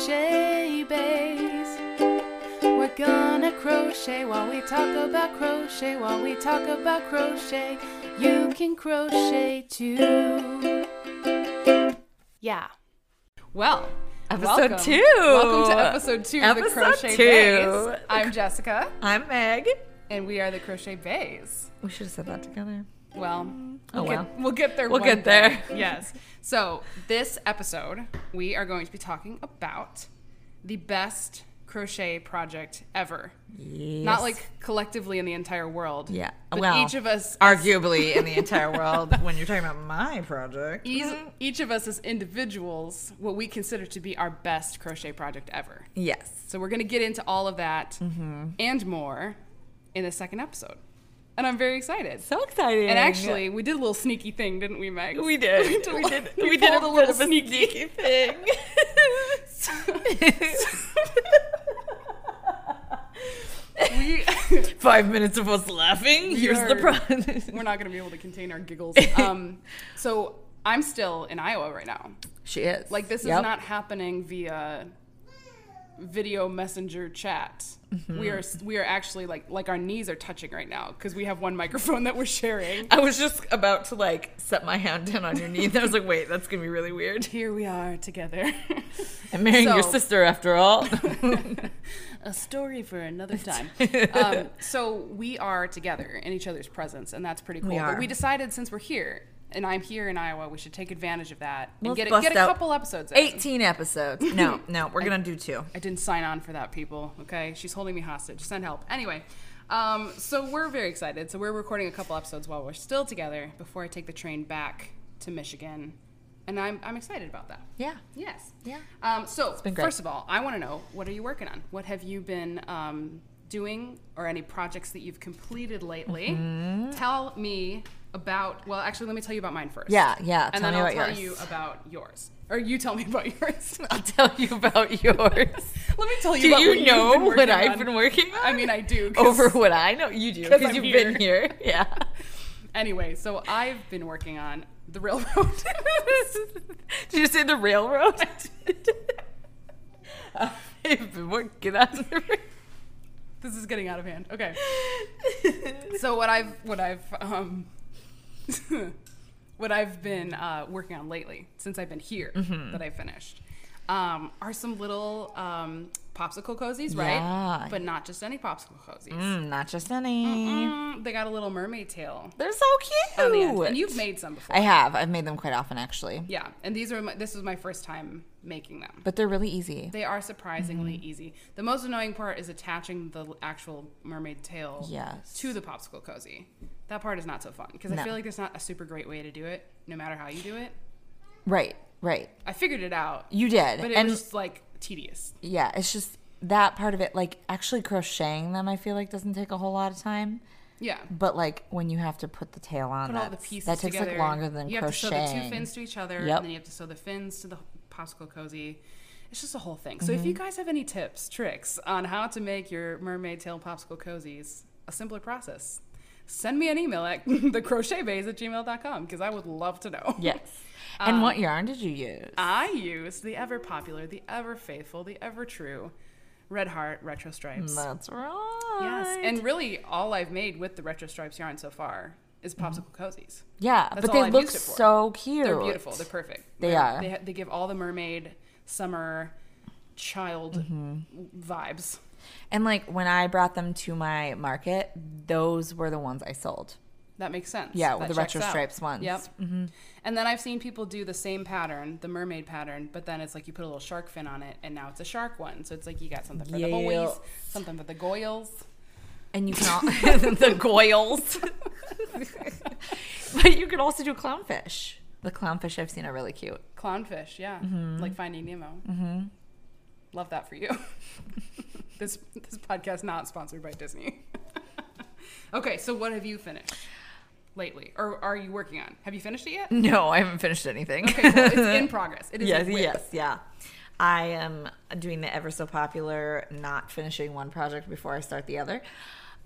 crochet bays. We're gonna crochet while we talk about crochet. While we talk about crochet, you can crochet too. Yeah. Well, Episode welcome. two. Welcome to episode two of the Crochet two. Bays. I'm Jessica, I'm Meg. and we are the Crochet Bays. We should have said that together. Well, Oh, we'll, well. Get, we'll get there. We'll get there. Yes. So this episode, we are going to be talking about the best crochet project ever. Not like collectively in the entire world. Yeah. But well, each of us, arguably in the entire world, when you're talking about my project. each, each of us as individuals, what we consider to be our best crochet project ever. Yes. So we're going to get into all of that Mm-hmm. and more in the second episode. And I'm very excited. So exciting. And actually, we did a little sneaky thing, didn't we, Meg? we did. we did. We We, did a little little bit of a sneaky thing. we, Five minutes of us laughing. Here's the problem. we're not going to be able to contain our giggles. Um, so I'm still in Iowa right now. She is. Like this is not happening via video messenger chat. Mm-hmm. We are we are actually like like our knees are touching right now because we have one microphone that we're sharing. I was just about to like set my hand down on your knee. And I was like, wait, that's gonna be really weird. Here we are together. I'm marrying your sister after all. a story for another time. um, so we are together in each other's presence, and that's pretty cool. We But we decided since we're here, and I'm here in Iowa, we should take advantage of that and Let's get a, get a couple episodes. In. 18 episodes. No, no, we're gonna do two. I didn't sign on for that, people. Okay, she's holding me hostage. Send help. Anyway, um, so we're very excited. So we're recording a couple episodes while we're still together before I take the train back to Michigan, and I'm I'm excited about that. Yeah. Yes. Yeah. Um, so first of all, I want to know what are you working on? What have you been um, doing, or any projects that you've completed lately? Mm-hmm. Tell me about. Well, actually, let me tell you about mine first. Yeah, yeah, And then I'll tell yours. you about yours, or you tell me about yours. I'll tell you about yours. let me tell you. do about you what know what I've on. been working on? I mean, I do over what I know. You do because you've been here. here. Yeah. Anyway, so I've been working on the railroad. Did you say the railroad? I've been working on the this is getting out of hand. Okay. so what I've what I've um what I've been uh, working on lately since I've been here Mm-hmm. that I finished um, are some little um, popsicle cozies, right? Yeah. But not just any popsicle cozies. Mm, not just any. Mm, they got a little mermaid tail They're so cute. and you've made some before. I have. I've made them quite often, actually. yeah, and these are my, this was my first time making them. But they're really easy. They are surprisingly Mm-hmm. easy. The most annoying part is attaching the actual mermaid tail Yes. to the popsicle cozy. That part is not so fun because I feel like there's not a super great way to do it, no matter how you do it. Right. Right. I figured it out, You did. but it and was like tedious. yeah, it's just that part of it. Like actually crocheting them, I feel like doesn't take a whole lot of time. Yeah. But like when you have to put the tail on, Put all the pieces that takes together. like longer than you crocheting. have to sew the two fins to each other, Yep. and then you have to sew the fins to the popsicle cozy. It's just a whole thing. So if Mm-hmm. you guys have any tips, tricks on how to make your mermaid tail popsicle cozies a simpler process, send me an email at thecrochetbays at gmail.com because I would love to know. Yes. And Um, what yarn did you use? I use the ever popular, the ever faithful, the ever true Red Heart Retro Stripes. That's right. Yes. And really, all I've made with the Retro Stripes yarn so far is popsicle cozies. yeah, That's but they I've look used so cute. They're beautiful. They're perfect. They They're- are. They, they give all the mermaid, summer, child Mm-hmm. vibes. And like when I brought them to my market, those were the ones I sold. That makes sense. Yeah, That the retro out. stripes ones. Yep. And then I've seen people do the same pattern, the mermaid pattern, but then it's like you put a little shark fin on it, and now it's a shark one. So it's like you got something for the boys, something for the goyles. And you can all the goyles. but you could also do clownfish. The clownfish I've seen are really cute. Clownfish, yeah, Mm-hmm. like Finding Nemo. Mm-hmm. Love that for you. This this podcast not sponsored by Disney. okay, so what have you finished lately, or are you working on? Have you finished it yet? No, I haven't finished anything. Okay, it's in progress. It is. yes, yes, yeah. I am doing the ever so popular not finishing one project before I start the other.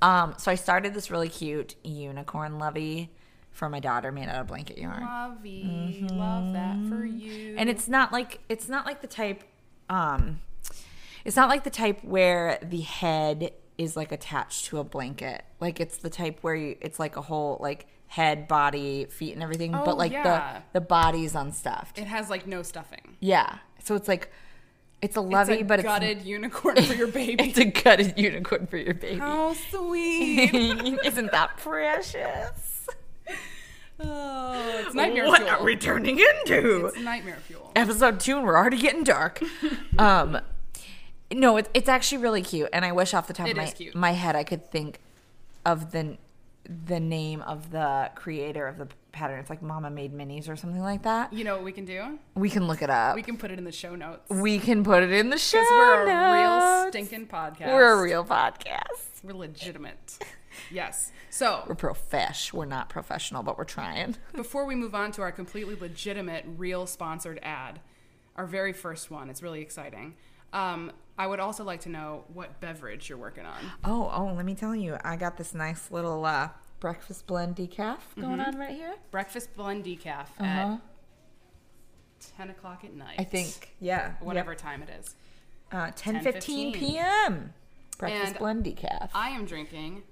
Um, so I started this really cute unicorn lovey for my daughter made out of blanket yarn. Lovey, love that for you. And it's not like it's not like the type um it's not like the type where the head is like attached to a blanket. Like it's the type where you, it's like a whole like head, body, feet, and everything. Oh, but like yeah. the the body's unstuffed. It has like no stuffing. yeah. So it's like it's a but It's a but gutted unicorn for your baby. it's it's a gutted unicorn for your baby. How sweet. Isn't that precious? oh, it's nightmare what fuel. are we turning into? It's nightmare fuel. episode two and we're already getting dark. um, no, it's it's actually really cute, and I wish off the top It of my my head I could think of the the name of the creator of the pattern. It's like Mama Made Minis or something like that. You know what we can do? We can look it up. We can put it in the show notes. We can put it in the show Because we're a real notes. stinking podcast. We're a real podcast. We're legitimate. yes. So We're profesh. We're not professional, but we're trying. before we move on to our completely legitimate, real sponsored ad, our very first one, it's really exciting. Um, I would also like to know what beverage you're working on. Oh, oh, let me tell you, I got this nice little uh, breakfast blend decaf going Mm-hmm. on right here. Breakfast blend decaf Uh-huh. at 10 o'clock at night. I think, yeah, Whatever time it is. Uh, 10 15 10:15. p.m. Breakfast And blend decaf. I am drinking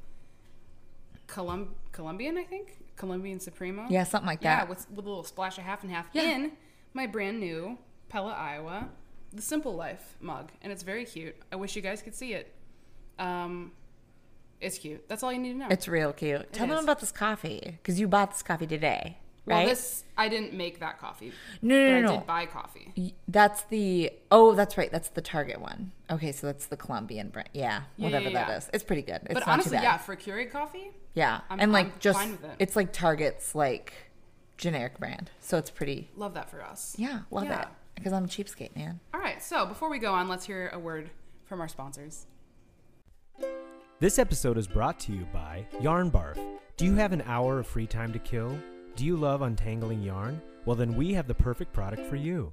Colum- Colombian, I think? Colombian Supremo? yeah, something like Yeah, that. with, with a little splash of half and half Yeah. in my brand new Pella, Iowa, the Simple Life mug, and it's very cute. I wish you guys could see it. Um, it's cute. That's all you need to know. it's real cute. Tell them about this coffee because you bought this coffee today, well, right? this I didn't make that coffee, no, but no, I no, no. did buy coffee. That's the oh, that's right. That's the Target one. Okay, so that's the Colombian brand. Yeah, Yeah, whatever yeah, that yeah. is. It's pretty good. It's but honestly, yeah, for Keurig coffee, Yeah, I'm- and like I'm just fine with it. it's like Target's like generic brand, so it's pretty. love that for us. Yeah, love it because I'm a cheapskate, man. All right, so before we go on, let's hear a word from our sponsors. This episode is brought to you by Yarn Barf. Do you have an hour of free time to kill? Do you love untangling yarn? Well, then we have the perfect product for you.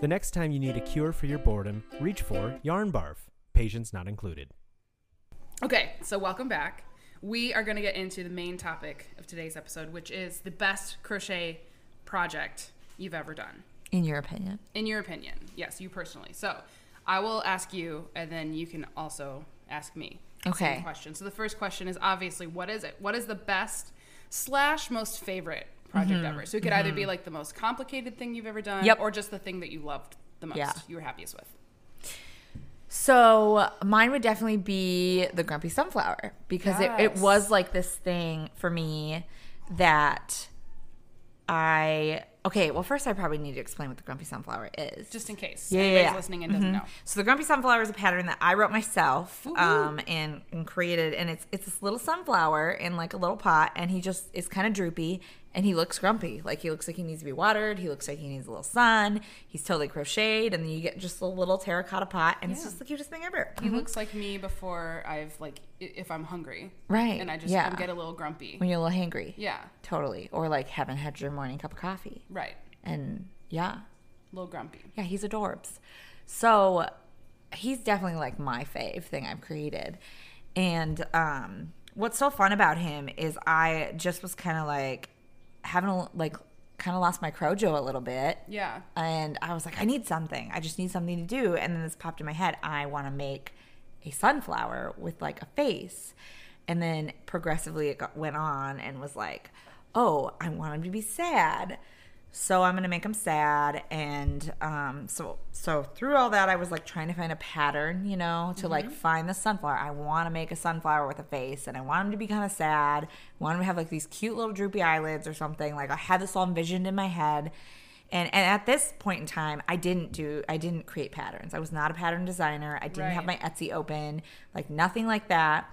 The next time you need a cure for your boredom, reach for Yarn Barf. Patients not included. Okay, so welcome back. We are going to get into the main topic of today's episode, which is the best crochet project you've ever done. In your opinion, In your opinion. Yes, you personally. So I will ask you, and then you can also ask me. Okay. Question. So the first question is obviously, what is it? What is the best slash most favorite project ever? So it could either be like the most complicated thing you've ever done, Mm-hmm. Yep. or just the thing that you loved the most, Yeah. you were happiest with. So mine would definitely be the grumpy sunflower because it, it was like this thing for me that I okay. Well, first I probably need to explain what the grumpy sunflower is. Just in case Yeah, yeah, anybody's yeah. Mm-hmm. listening and doesn't know. So the grumpy sunflower is a pattern that I wrote myself um, and, and created, and it's it's this little sunflower in like a little pot, and he just is kind of droopy, and he looks grumpy, like he looks like he needs to be watered. He looks like he needs a little sun. He's totally crocheted, and then you get just a little terracotta pot, and it's just the cutest thing ever. He looks like me before I've like if I'm hungry, Right, And I just yeah. Get a little grumpy. when you're a little hangry. Yeah, Totally. Or like haven't had your morning cup of coffee. right. And yeah. A little grumpy. Yeah, he's adorbs. So he's definitely like my fave thing I've created. And um what's so fun about him is I just was kind of like having a, like kind of lost my crojo a little bit. Yeah. And I was like, I need something. I just need something to do. And then this popped in my head. I want to make a sunflower with like a face. And then progressively it got, went on and was like, oh, I want him to be sad. So I'm gonna make him sad, and um, so so through all that, I was like trying to find a pattern, you know, to like find the sunflower. I want to make a sunflower with a face, and I want him to be kind of sad. I want him to have like these cute little droopy eyelids or something. Like I had this all envisioned in my head, and and at this point in time, I didn't do I didn't create patterns. I was not a pattern designer. I didn't have my Etsy open, like nothing like that.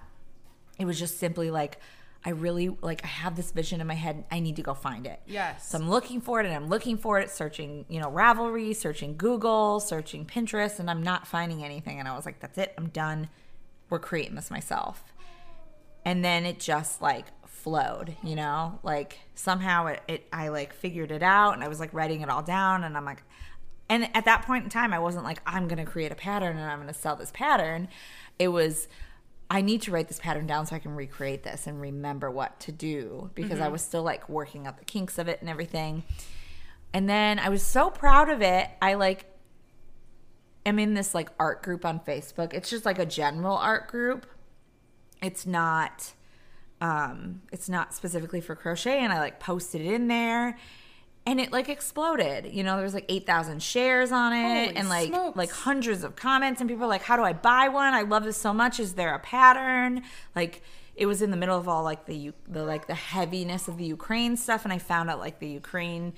It was just simply like I really like I have this vision in my head. I need to go find it. Yes. So I'm looking for it and I'm looking for it, searching, you know, Ravelry, searching Google, searching Pinterest, and I'm not finding anything. And I was like, that's it, I'm done. We're creating this myself. And then it just like flowed, you know? Like somehow it, it I like figured it out and I was like writing it all down and I'm like and at that point in time I wasn't like, I'm gonna create a pattern and I'm gonna sell this pattern. It was I need to write this pattern down so I can recreate this and remember what to do because I was still like working out the kinks of it and everything. And then I was so proud of it. I like am in this like art group on Facebook. It's just like a general art group. It's not um it's not specifically for crochet and I like posted it in there and it like exploded. You know, there was like 8,000 shares on it Holy and like smokes. like hundreds of comments and people are like how do I buy one? I love this so much. Is there a pattern? Like it was in the middle of all like the the like the heaviness of the Ukraine stuff and I found out like the Ukraine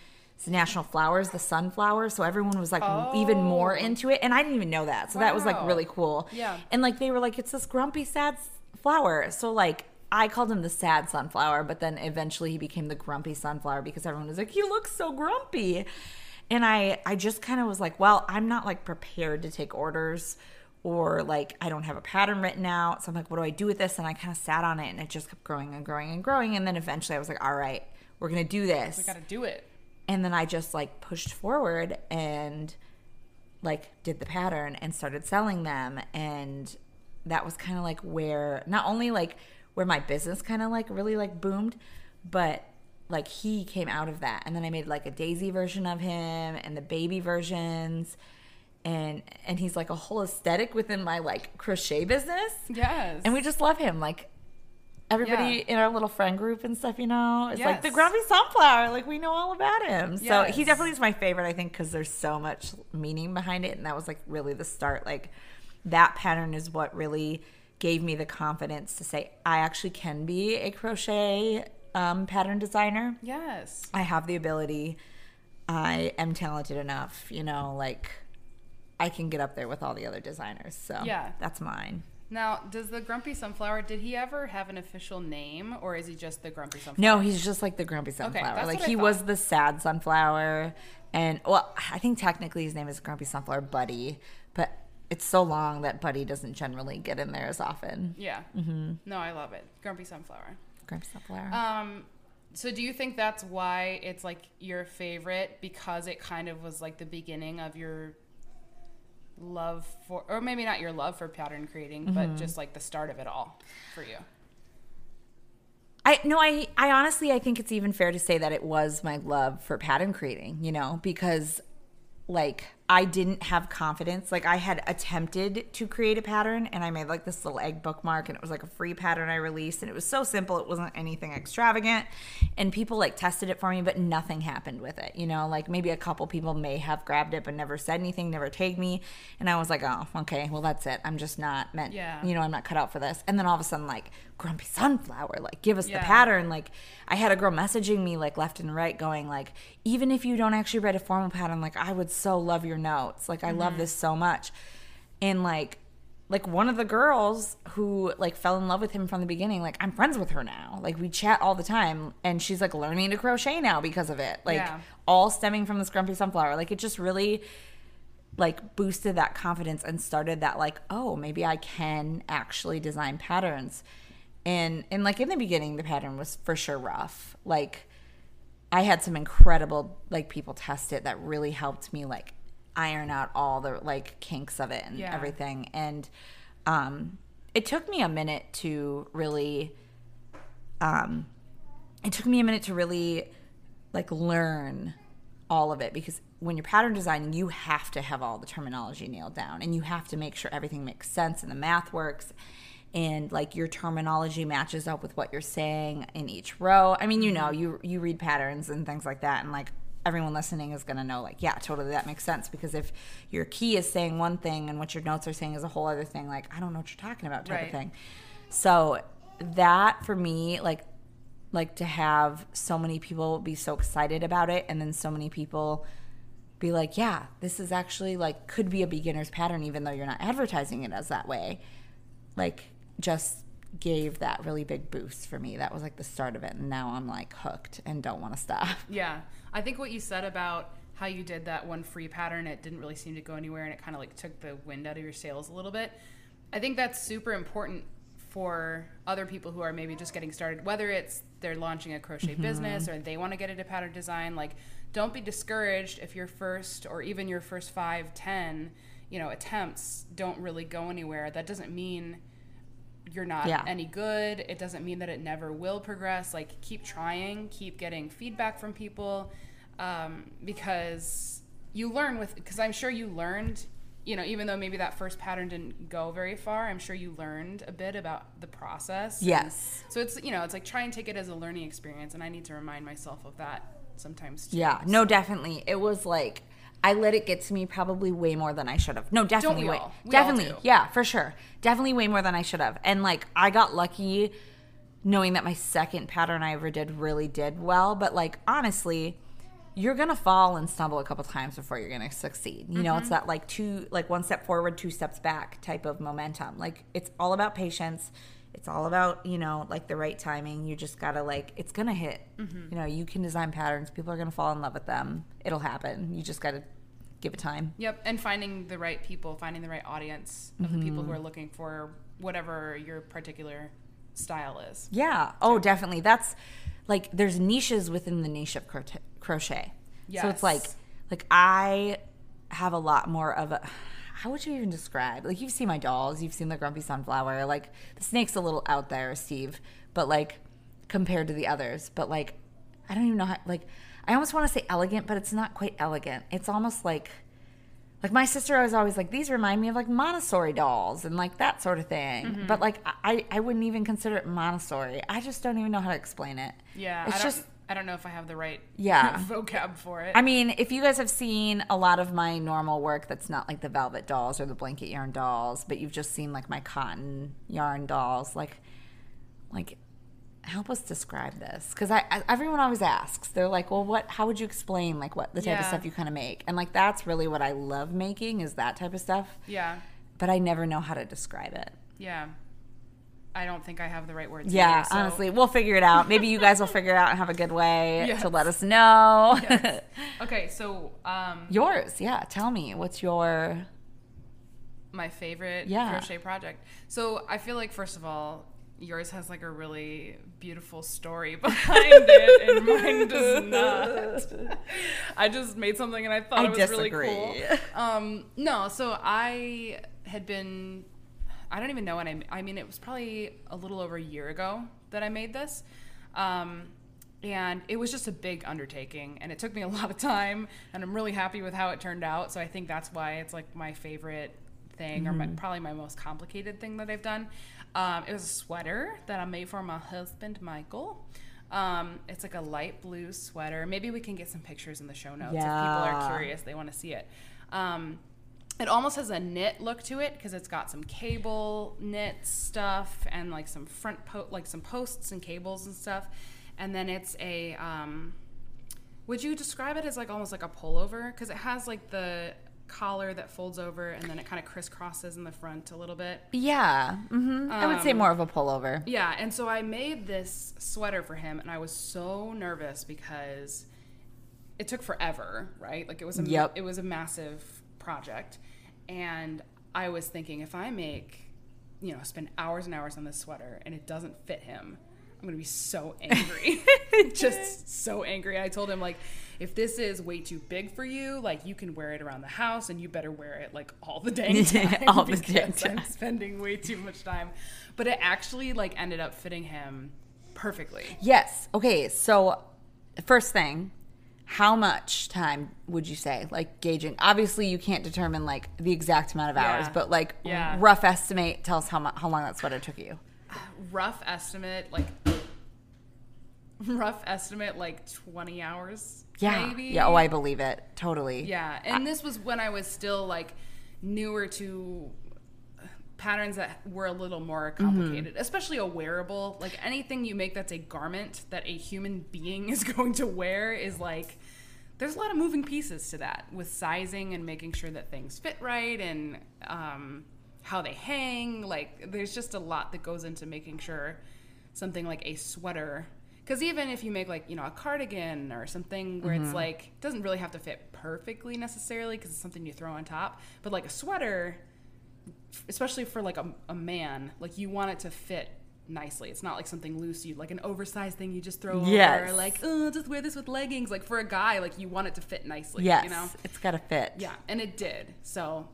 national flowers, the sunflower. So everyone was like even more Oh. into it and I didn't even know that. So that was like really cool. Yeah. And like they were like it's this grumpy sad flower. So like I called him the sad sunflower, but then eventually he became the grumpy sunflower because everyone was like, "He looks so grumpy," and I I just kind of was like, "Well, I'm not like prepared to take orders." Or like I don't have a pattern written out, so I'm like, what do I do with this? And I kind of sat on it, and it just kept growing and growing and growing. And then eventually, I was like, all right, we're gonna do this We got to do it. and then I just like pushed forward and like did the pattern and started selling them and that was kind of like where not only like where my business kind of like really like boomed but like he came out of that and then I made like a daisy version of him and the baby versions and and he's like a whole aesthetic within my like crochet business Yes. and we just love him like everybody Yeah. in our little friend group and stuff you know it's like the grumpy sunflower like we know all about him so he definitely is my favorite i think because there's so much meaning behind it and that was like really the start like that pattern is what really gave me the confidence to say i actually can be a crochet um, pattern designer Yes. I have the ability. I am talented enough, you know, like I can get up there with all the other designers. So Yeah. that's mine. Now, does the Grumpy Sunflower, did he ever have an official name or is he just the Grumpy Sunflower? No, he's just like the grumpy sunflower. that's like he was the sad sunflower, and well, I think technically his name is grumpy sunflower Buddy, but it's so long that Buddy doesn't generally get in there as often. Yeah. Mm-hmm. No, I love it. Grumpy Sunflower. Grumpy sunflower. Um, so do you think that's why it's like your favorite because it kind of was like the beginning of your love for, or maybe not your love for pattern creating, Mm-hmm. but just like the start of it all for you? I no, I I honestly I think it's even fair to say that it was my love for pattern creating, you know, because like I didn't have confidence. Like I had attempted to create a pattern and I made like this little egg bookmark and it was like a free pattern I released and it was so simple, it wasn't anything extravagant. And people like tested it for me, but nothing happened with it. You know, like maybe a couple people may have grabbed it but never said anything, never tagged me. And I was like, Oh, okay, well that's it. I'm just not meant Yeah. you know, I'm not cut out for this. And then all of a sudden like grumpy sunflower, like give us Yeah. the pattern. Like I had a girl messaging me like left and right going like, even if you don't actually write a formal pattern, like I would so love your notes. Like I love mm-hmm. this so much. And like like one of the girls who like fell in love with him from the beginning, like I'm friends with her now. Like we chat all the time and she's like learning to crochet now because of it. Like Yeah. all stemming from this grumpy sunflower. Like it just really like boosted that confidence and started that like oh maybe i can actually design patterns and and like in the beginning the pattern was for sure rough like i had some incredible like people test it that really helped me like iron out all the like kinks of it and Yeah. everything. And um it took me a minute to really um it took me a minute to really like learn all of it because when you're pattern designing you have to have all the terminology nailed down and you have to make sure everything makes sense and the math works. And like your terminology matches up with what you're saying in each row. I mean you know you you read patterns and things like that and like everyone listening is going to know like yeah totally that makes sense because if your key is saying one thing and what your notes are saying is a whole other thing like i don't know what you're talking about type Right. of thing so that for me like like to have so many people be so excited about it and then so many people be like yeah this is actually like could be a beginner's pattern even though you're not advertising it as that way like just gave that really big boost for me that was like the start of it and now i'm like hooked and don't want to stop Yeah. I think what you said about how you did that one free pattern, it didn't really seem to go anywhere and it kind of like took the wind out of your sails a little bit. I think that's super important for other people who are maybe just getting started, whether it's they're launching a crochet mm-hmm. business or they want to get into pattern design. Like, don't be discouraged if your first or even your first five, ten, you know, attempts don't really go anywhere. That doesn't mean you're not Yeah. any good. It doesn't mean that it never will progress. Like, keep trying, keep getting feedback from people, um, because you learn with. Because I'm sure you learned you know, even though maybe that first pattern didn't go very far, I'm sure you learned a bit about the process. and- Yes. so it's you know, it's like try and take it as a learning experience, and I need to remind myself of that sometimes too. Yeah, no, definitely. It was like I let it get to me probably way more than I should have. No, definitely we way. all? We all definitely. do. Yeah, for sure. Definitely way more than I should have. And like I got lucky knowing that my second pattern I ever did really did well, but like honestly, you're going to fall and stumble a couple times before you're going to succeed. You know, Mm-hmm. it's that like two like one step forward, two steps back type of momentum. Like it's all about patience. It's all about, you know, like the right timing. You just got to like it's to hit. Mm-hmm. You know, you can design patterns, people are to fall in love with them. It'll happen. You just got to give it time. Yep, and finding the right people, finding the right audience of the people who are looking for whatever your particular style is. Yeah. Oh, definitely. That's like there's niches within the niche of crochet. crochet. So it's like like I have a lot more of a how would you even describe? Like you've seen my dolls, you've seen the grumpy sunflower. Like the snake's a little out there, Steve, but like compared to the others, but like I don't even know how like I almost want to say elegant, but it's not quite elegant. It's almost like like my sister was always like these remind me of like Montessori dolls and like that sort of thing. Mm-hmm. But like I I wouldn't even consider it Montessori. I just don't even know how to explain it. Yeah, It's just I don't know if I have the right Yeah. vocab for it. I mean, if you guys have seen a lot of my normal work that's not like the velvet dolls or the blanket yarn dolls, but you've just seen like my cotton yarn dolls, like like help us describe this. Because I, I everyone always asks. They're like well what how would you explain like what the type of stuff you kind of make? And like that's really what i love making is that type of stuff. Yeah, but i never know how to describe it. Yeah. I don't think I have the right words. yeah either, so- honestly we'll figure it out maybe you guys will figure it out and have a good way Yes. to let us know Yes. Okay, so um, yours yeah tell me what's your my favorite Yeah. crochet project. So I feel like first of all, yours has like a really beautiful story behind it, and mine does not. I just made something and I thought I it was really disagree. cool. Um, no, so I had been. I don't even know when I. I mean, it was probably a little over a year ago that I made this. Um, and it was just a big undertaking and it took me a lot of time and i'm really happy with how it turned out. So i think that's why it's like my favorite thing or my, probably my most complicated thing that i've done. Um, it was a sweater that i made for my husband michael. Um, it's like a light blue sweater. Maybe we can get some pictures in the show notes if people are curious they want to see it. Um, it almost has a knit look to it because it's got some cable knit stuff and like some front po- like some posts and cables and stuff and then it's a um, would you describe it as like almost like a pullover because it has like the collar that folds over and then it kind of crisscrosses in the front a little bit Yeah, mm-hmm. I would say Um, more of a pullover. yeah, and so I made this sweater for him, and I was so nervous because it took forever, right? Like it was a Yep. it was a massive project, and I was thinking if I make, you know, spend hours and hours on this sweater and it doesn't fit him, I'm gonna be so angry, just so angry. I told him like, if this is way too big for you, like you can wear it around the house, and you better wear it like all the dang time, All the dang because I'm spending way too much time. But it actually like ended up fitting him perfectly. Yes. Okay. So, first thing, how much time would you say? Like gauging. Obviously, you can't determine like the exact amount of hours, Yeah. but like Yeah. rough estimate. Tell us how mu- how long that sweater took you. Rough estimate, like rough estimate, like 20 hours. Yeah. Maybe. Yeah. Oh, I believe it. Totally. Yeah, and this was when I was still like newer to patterns that were a little more complicated, especially a wearable. Like anything you make that's a garment that a human being is going to wear is like there's a lot of moving pieces to that with sizing and making sure that things fit right and um, how they hang. Like there's just a lot that goes into making sure something like a sweater because even if you make like you know a cardigan or something where it's like doesn't really have to fit perfectly necessarily because it's something you throw on top but like a sweater especially for like a, a man like you want it to fit nicely it's not like something loose you like an oversized thing you just throw Yes. over like oh just wear this with leggings like for a guy like you want it to fit nicely Yes. you know It's got to fit. yeah and it did so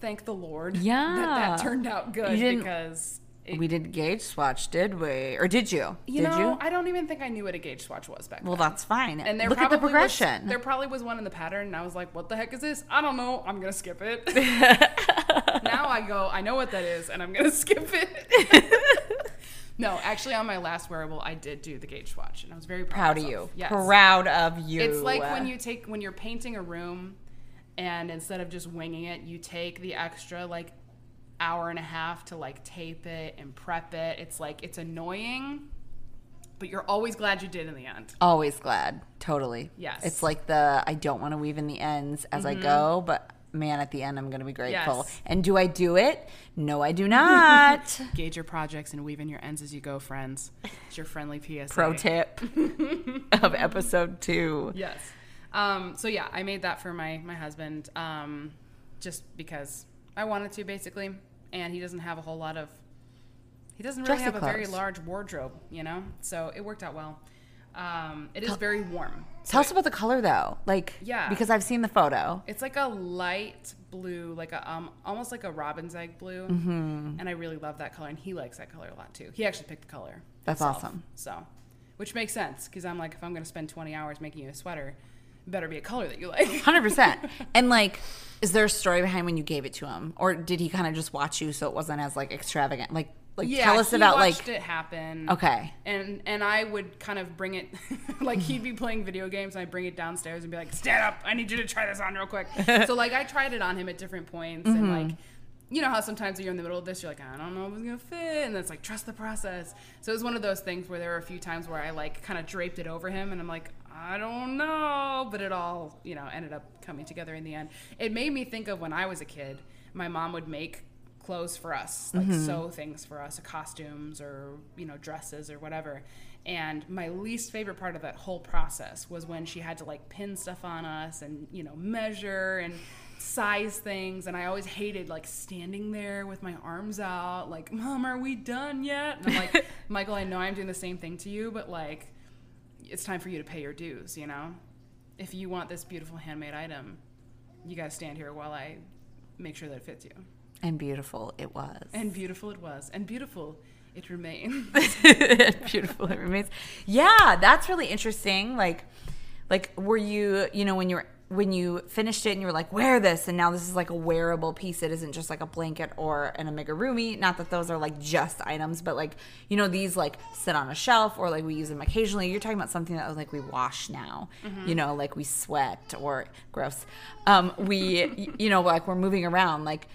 thank the lord Yeah. that that turned out good because we did gauge swatch, did we? Or did you? You did know, you? I don't even think I knew what a gauge swatch was back Well, then. Well, that's fine. And there Look at the probably was- progression. there probably was one in the pattern, and I was like, "What the heck is this? I don't know. I'm gonna skip it." now I go, I know what that is, and I'm gonna skip it. no, actually, on my last wearable, I did do the gauge swatch, and I was very proud, Proud of you. Yes. Proud of you. It's like when you take when you're painting a room, and instead of just winging it, you take the extra like hour and a half to like tape it and prep it. It's like it's annoying, but you're always glad you did in the end. Always glad. Totally. Yes. Mm-hmm. It's like the I don't want to weave in the ends as I go, but man, at the end I'm going to be grateful. Yes. And do I do it? No, I do not. Gauge your projects and weave in your ends as you go, friends. It's your friendly PSA. Pro tip of episode two. Yes. Um, so yeah, I made that for my my husband, um, just because I wanted to, basically. And he doesn't have a whole lot of. He doesn't really Dressy have a very large wardrobe, you know. So it worked out well. Um, it is very warm. Tell us about the color though. Like, Yeah. because I've seen the photo. It's like a light blue, like a um, almost like a robin's egg blue, Mm-hmm. and I really love that color. And he likes that color a lot too. He actually picked the color. That's himself, awesome. So, which makes sense because I'm like, if I'm going to spend 20 hours making you a sweater, it better be a color that you like. Hundred percent. And like, is there a story behind when you gave it to him, or did he kind of just watch you so it wasn't as like extravagant? Like, like yeah, tell us about watched like. it happen. Okay. And and I would kind of bring it, like he'd be playing video games, and I'd bring it downstairs and be like, "Stand up! I need you to try this on real quick." so like I tried it on him at different points, Mm-hmm. and like, you know how sometimes you're in the middle of this, you're like, "I don't know if it's gonna fit," and it's like, "Trust the process." So it was one of those things where there were a few times where I like kind of draped it over him, and I'm like, "I don't know," but it all you know ended up coming together in the end. It made me think of when I was a kid. My mom would make clothes for us, like mm-hmm. sew things for us, costumes or you know dresses or whatever. And my least favorite part of that whole process was when she had to like pin stuff on us and you know measure and size things. And I always hated like standing there with my arms out, like "Mom, are we done yet?" And I'm like, "Michael, I know I'm doing the same thing to you, but like, it's time for you to pay your dues. You know, if you want this beautiful handmade item, you gotta stand here while I make sure that it fits you." And beautiful it was. And beautiful it was. And beautiful it remains. beautiful it remains. Yeah, that's really interesting. Like, like were you, you know, when you were when you finished it and you were like, wear this, and now this is like a wearable piece. It isn't just like a blanket or an amigurumi. Not that those are like just items, but like you know these like sit on a shelf or like we use them occasionally. You're talking about something that was like we wash now. You know, like we sweat or gross. Um, we, you know, like we're moving around. Like,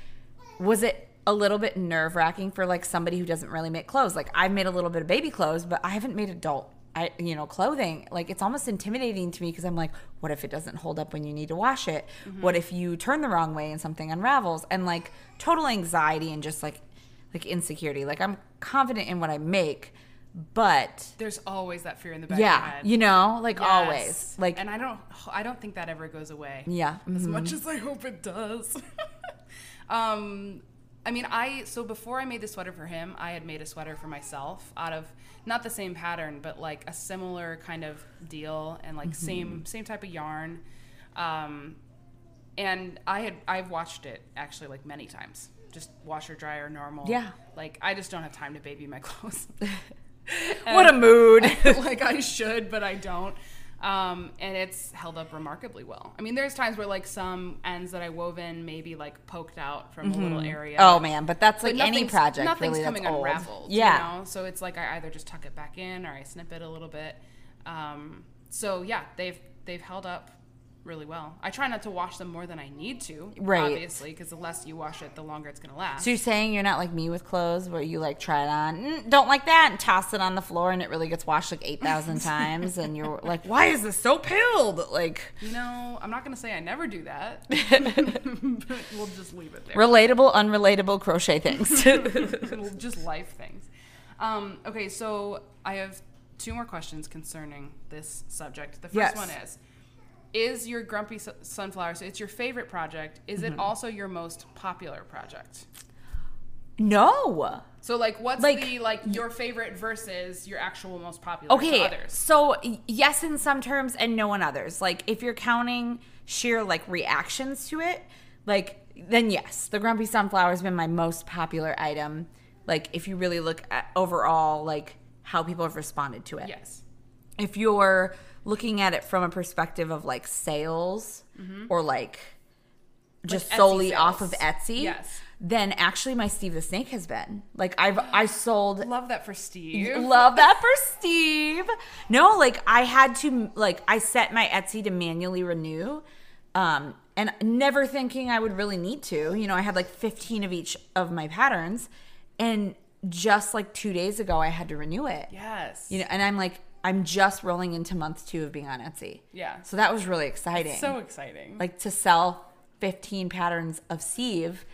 was it a little bit nerve wracking for like somebody who doesn't really make clothes? Like I've made a little bit of baby clothes, but I haven't made adult. I, you know, clothing, like it's almost intimidating to me because I'm like, what if it doesn't hold up when you need to wash it? What if you turn the wrong way and something unravels? And like total anxiety and just like, like insecurity. Like I'm confident in what I make, but There's always that fear in the back of yeah, head. you know, like Yes. always, like and I don't I don't think that ever goes away. yeah, As mhm. much as I hope it does. um I mean, I so before I made the sweater for him, I had made a sweater for myself out of not the same pattern, but like a similar kind of deal and like Mm-hmm. same same type of yarn. Um, and I had I've watched it actually like many times, just washer dryer normal. Yeah. Like I just don't have time to baby my clothes. what a mood. like I should, but I don't. Um, and it's held up remarkably well. I mean, there's times where like some ends that I wove in maybe like poked out from a little area. oh man, but that's But like any project Nothing's really coming unraveled. Yeah, You know? So it's like I either just tuck it back in or I snip it a little bit. Um, so yeah, they've they've held up really well. I try not to wash them more than I need to, Right. Obviously, because the less you wash it, the longer it's gonna last. So you're saying you're not like me with clothes where you like try it on, mm, don't like that, and toss it on the floor, and it really gets washed like eight thousand times, and you're like, why is this so pilled? Like you know, I'm not gonna say I never do that. we'll just leave it there. relatable, unrelatable crochet things. Just life things. Um, okay, so I have two more questions concerning this subject. The first Yes. one is Is your Grumpy Su- Sunflower, so it's your favorite project, is Mm-hmm. it also your most popular project? no. So, like, what's Like- the, like, your favorite versus your actual most popular to Okay, so yes in some terms and no in others. Like if you're counting sheer like reactions to it, like then yes, the grumpy sunflower has been my most popular item. Like if you really look at overall like how people have responded to it. Yes. If you're looking at it from a perspective of like sales or like just Etsy solely off of. Etsy, Yes. then actually my Steve the Snake has been. Like I've I sold Love that for Steve. Love that for Steve. No, like I had to like I set my Etsy to manually renew. Um and never thinking I would really need to. You know, I had like 15 of each of my patterns and just like 2 days ago I had to renew it. Yes. You know, and I'm like I'm just rolling into month 2 of being on Etsy. Yeah. So that was really exciting. So exciting. like to sell 15 patterns of Steve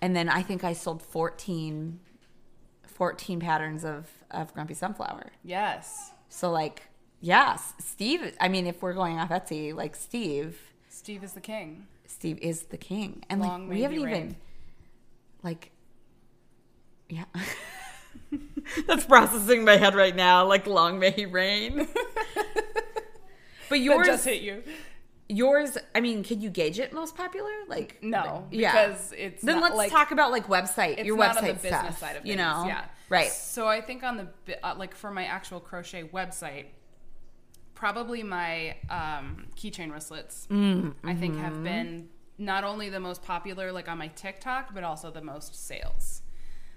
and then I think I sold 14 14 patterns of of Grumpy Sunflower. yes. So like, yes, Steve. I mean, if we're going off Etsy, like Steve, Steve is the king. Steve is the king, and Long like we haven't even, reign. like, yeah. That's processing my head right now. Like, long may he reign. but That yours, just hit you. yours. I mean, can you gauge it most popular? Like, No, yeah. because it's then let's like, talk about like website, It's your not website on the business stuff. side of things. you know, yeah, right? So I think on the uh, like for my actual crochet website, probably my um, keychain wristlets. Mm, I think mm-hmm. have been not only the most popular like on my TikTok, but also the most sales.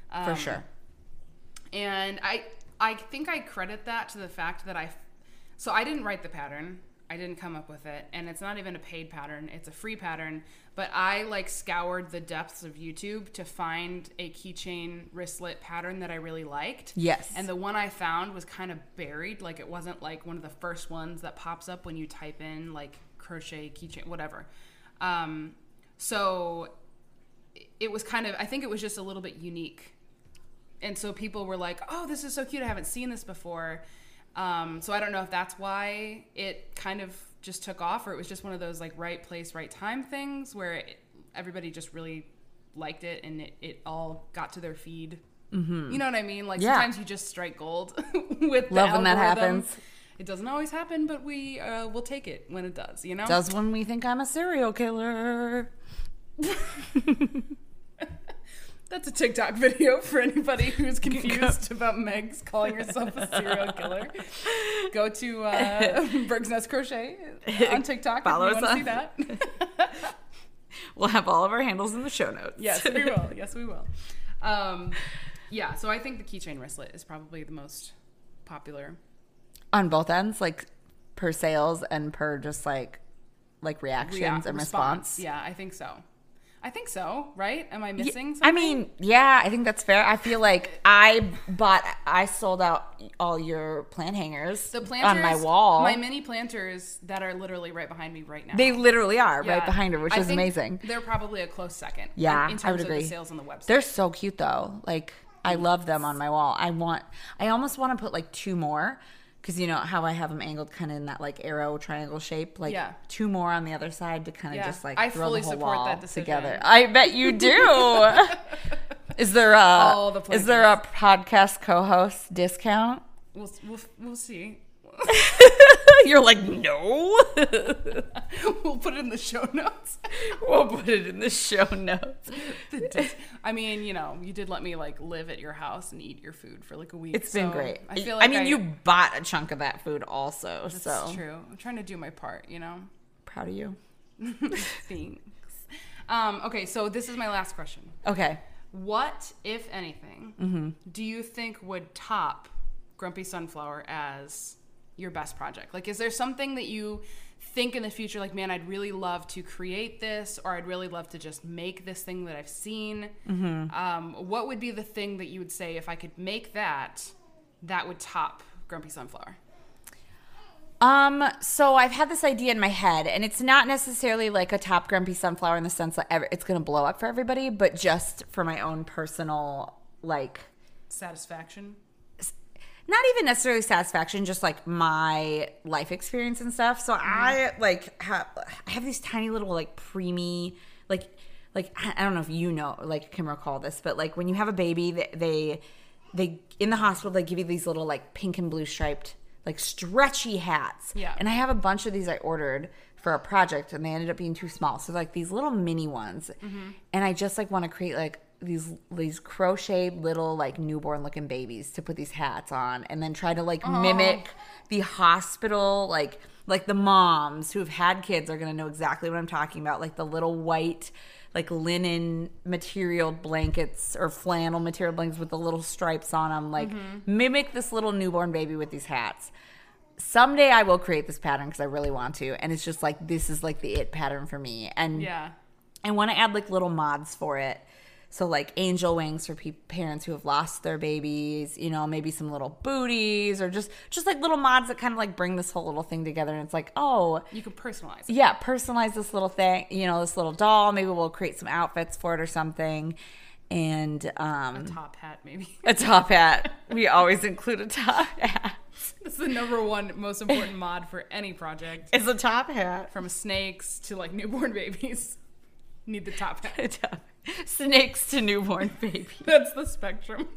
For Um, sure. And I I think I credit that to the fact that I so I didn't write the pattern. I didn't come up with it and it's not even a paid pattern. It's a free pattern, but I like scoured the depths of YouTube to find a keychain wristlet pattern that I really liked. Yes. And the one I found was kind of buried, like it wasn't like one of the first ones that pops up when you type in like crochet keychain whatever. Um so it was kind of I think it was just a little bit unique and so people were like, "Oh, this is so cute! I haven't seen this before." Um, so I don't know if that's why it kind of just took off, or it was just one of those like right place, right time things where it, everybody just really liked it, and it, it all got to their feed. Mm-hmm. You know what I mean? Like Yeah. sometimes you just strike gold with Love when that happens. It doesn't always happen, but we uh, will take it when it does. You know? Does when we think I'm a serial killer. That's a TikTok video for anybody who's confused about Meg's calling herself a serial killer. Go to uh, Berg's Nest Crochet on TikTok Follow if you us want to see that. We'll have all of our handles in the show notes. yes, we will. Yes, we will. Um, yeah, so I think the keychain wristlet is probably the most popular. on both ends, like per sales and per just like like reactions rea- and response. Yeah, I think so. I think so, right? Am I missing something? I mean, yeah, I think that's fair. I feel like I bought, I sold out all your plant hangers the planters on my wall. my mini planters that are literally right behind me right now. they literally are Yeah. right behind her, which I is amazing. They're probably a close second. Yeah, in, in terms I would of agree. the sales on the website. They're so cute though. Like I love them on my wall. I want, I almost want to put like two more because you know how I have them angled kind of in that like arrow triangle shape. Like Yeah. two more on the other side to kind of Yeah. just like I throw fully the whole support wall that decision. together. I bet you do. is there a the is there a podcast co-host discount? We'll, we'll, we'll see. You're like no. we'll put it in the show notes. we'll put it in the show notes. I mean, you know, you did let me like live at your house and eat your food for like a week. It's been so great. I feel like I mean, you bought a chunk of that food also, That's so true. I'm trying to do my part. You know. proud of you. Thanks. Um, okay, so this is my last question. Okay. What, if anything, Mm-hmm. do you think would top Grumpy Sunflower as your best project? Like, is there something that you think in the future, like, man, I'd really love to create this, or I'd really love to just make this thing that I've seen? Mm-hmm. Um, what would be the thing that you would say if I could make that, that would top Grumpy Sunflower? Um, so I've had this idea in my head, and it's not necessarily like a top grumpy sunflower in the sense that ever, it's going to blow up for everybody, but just for my own personal, like, Satisfaction. Not even necessarily satisfaction, just like my life experience and stuff. So mm-hmm. I like have I have these tiny little like preemie like like I don't know if you know like can recall this, but like when you have a baby, they they, they in the hospital they give you these little like pink and blue striped like stretchy hats. Yeah. And I have a bunch of these I ordered for a project and they ended up being too small. So like these little mini ones. Mm-hmm. And I just like want to create like these these crocheted little like newborn looking babies to put these hats on and then try to like mimic the hospital like like the moms who've had kids are going to know exactly what I'm talking about like the little white like linen material blankets or flannel material blankets with the little stripes on them like mm-hmm. mimic this little newborn baby with these hats someday I will create this pattern because I really want to. And it's just like this is like the it pattern for me. And Yeah. I want to add like little mods for it. So like angel wings for pe- parents who have lost their babies, you know, maybe some little booties or just just like little mods that kind of like bring this whole little thing together. And it's like, oh, You can personalize it. yeah, personalize this little thing, you know, this little doll. Maybe we'll create some outfits for it or something. And um, a Top hat, maybe. a top hat. We always include a top hat. That's the number one most important mod for any project. It's a top hat. From snakes to like newborn babies. Need the top hat. Snakes to newborn baby. That's the spectrum.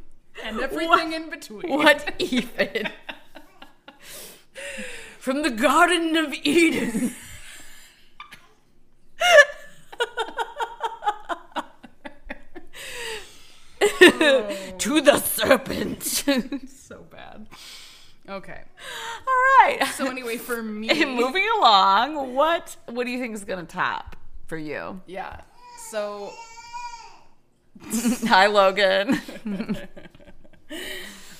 And everything What- in between. What even? From the Garden of Eden. Oh. to the serpent. So bad. Okay. All right. So anyway, for me, And moving along, what what do you think is going to top for you? yeah. So Hi, Logan.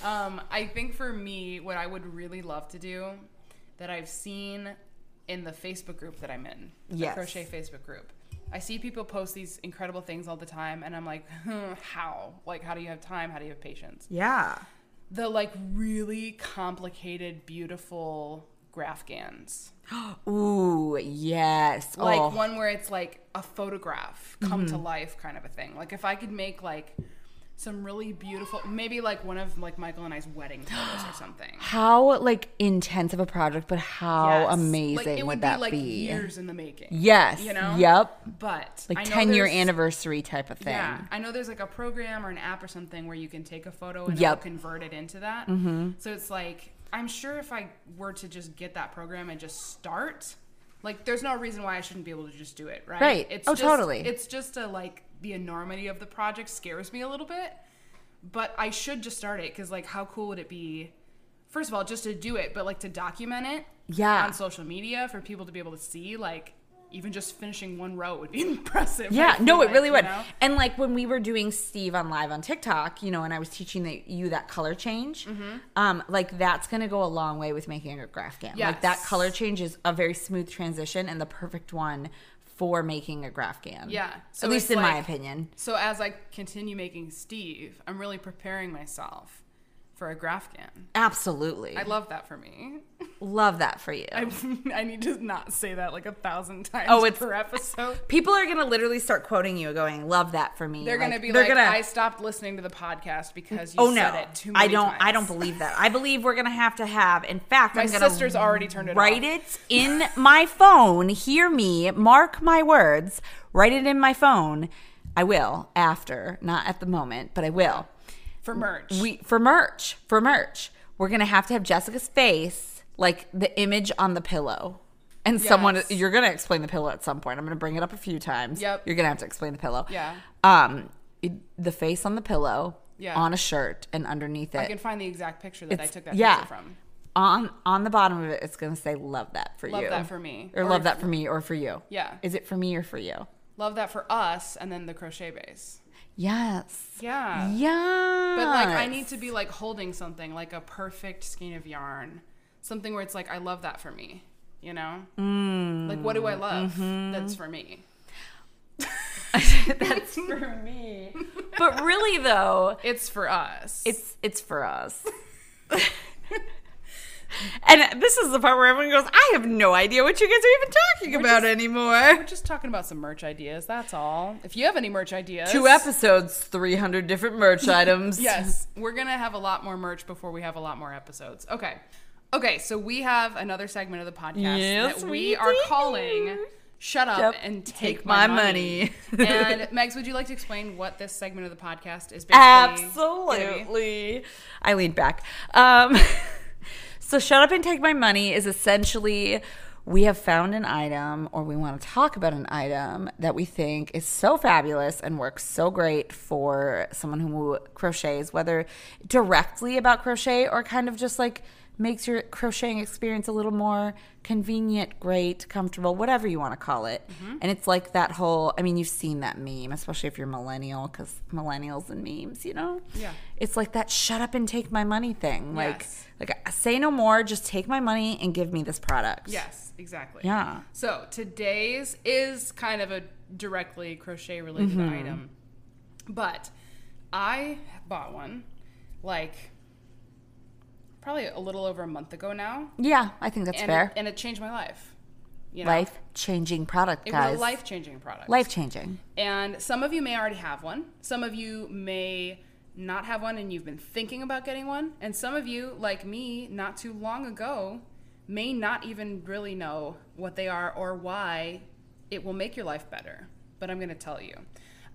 Um, I think for me, what I would really love to do that I've seen in the Facebook group that I'm in, the Yes. crochet Facebook group. I see people post these incredible things all the time, and I'm like, how? Like, how do you have time? How do you have patience? Yeah. The like really complicated, beautiful graphgans. Ooh, yes. Like oh. one where it's like a photograph come to life kind of a thing. Like if I could make like some really beautiful, maybe like one of like Michael and I's wedding photos or something. how like intense of a project, but how Yes. amazing Like, it would, would that be like be? years in the making. Yes. You know? Yep. But Like 10 year anniversary type of thing. Yeah, I know there's like a program or an app or something where you can take a photo and Yep. convert it into that. Mm-hmm. So it's like I'm sure if I were to just get that program and just start, like there's no reason why I shouldn't be able to just do it, right? Right. It's Oh, just, totally. It's just a like the enormity of the project scares me a little bit, but I should just start it because like how cool would it be? First of all, just to do it, but like to document it Yeah. on social media for people to be able to see, like even just finishing one row would be impressive. Yeah, no, it like, really would. know? And like when we were doing Steve on live on TikTok, you know, and I was teaching the, you that color change, Mm-hmm. um, like that's gonna go a long way with making a graphgan. Like that color change is a very smooth transition and the perfect one for making a graphgan. Yeah. So At least in my opinion. So as I continue making Steve, I'm really preparing myself for a graphgan. Absolutely. I love that for me. love that for you. I, I need to not say that like a thousand times Oh, it's- per episode. People are gonna literally start quoting you, going, "Love that for me." They're Like, gonna be they're like, gonna- I stopped listening to the podcast because you oh said no, it too many I don't. times. I don't believe that. I believe we're gonna have to have. In fact, My I'm sister's already turned it write off. it in my phone. Hear me. Mark my words. Write it in my phone. I will after, not at the moment, but I will. For merch. We for merch. For merch, we're gonna have to have Jessica's face, like the image on the pillow. And someone, you're gonna explain the pillow at some point. I'm gonna bring it up a few times. Yep. You're gonna have to explain the pillow. Yeah. Um, it- the face on the pillow. Yeah. On a shirt and underneath it I can find the exact picture that I took that yeah. picture from. on on the bottom of it it's going to say love that for Love you Love that for me. or, Or love that for me or for you Yeah. is it for me or for you Love that for us, and then the crochet base. Yes Yeah. yeah But like I need to be like holding something like a perfect skein of yarn, something where it's like I love that for me, you know. Mm. Like what do I love? Mm-hmm. That's for me. that's for me but really though It's for us. it's it's for us and this is the part where everyone goes i have no idea what you guys are even talking about just- anymore we're just talking about some merch ideas. That's all. If you have any merch ideas, two episodes 300 different merch items Yes, we're gonna have a lot more merch before we have a lot more episodes. Okay, okay. So we have another segment of the podcast Yes, that we we are calling "Shut Up Yep. and Take, Take My, My Money." Money. and Megs, would you like to explain what this segment of the podcast is? Basically? Absolutely. I lean back. Um, so, Shut Up and Take My Money is essentially we have found an item or we want to talk about an item that we think is so fabulous and works so great for someone who crochets, whether directly about crochet or kind of just like makes your crocheting experience a little more convenient, great, comfortable, whatever you want to call it. And it's like that whole I mean, you've seen that meme, especially if you're millennial, because millennials and memes, you know? Yeah. It's like that shut up and take my money thing. Like, Yes. like say no more, just take my money and give me this product. Yes, exactly. Yeah. So today's is kind of a directly crochet related Mm-hmm. item, but I bought one like probably a little over a month ago now, Yeah, I think that's and fair. and it changed my life. You know? Life changing product, It guys. was a life changing product. Life changing. And some of you may already have one. Some of you may not have one and you've been thinking about getting one. And some of you, like me, not too long ago, may not even really know what they are or why it will make your life better. But I'm going to tell you.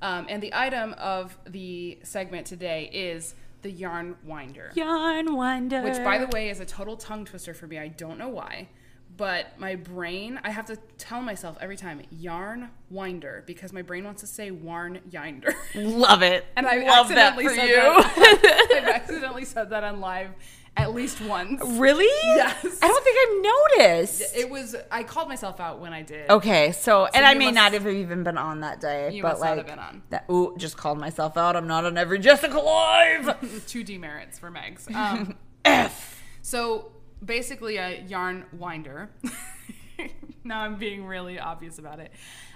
Um, and the item of the segment today is the yarn winder. Yarn winder. Which, by the way, is a total tongue twister for me. I don't know why. But my brain, I have to tell myself every time, yarn winder, because my brain wants to say warn yinder. love it. And I love that accidentally for said you. that. I've accidentally said that on live at least once. really? Yes. I don't think I've noticed. It was, I called myself out when I did. Okay, so, and I may must- not have even been on that day, You but must not like have been on. that. Ooh, just called myself out. I'm not on every Jessica live. Two demerits for Megs. Um, F. So basically, a yarn winder. now I'm being really obvious about it.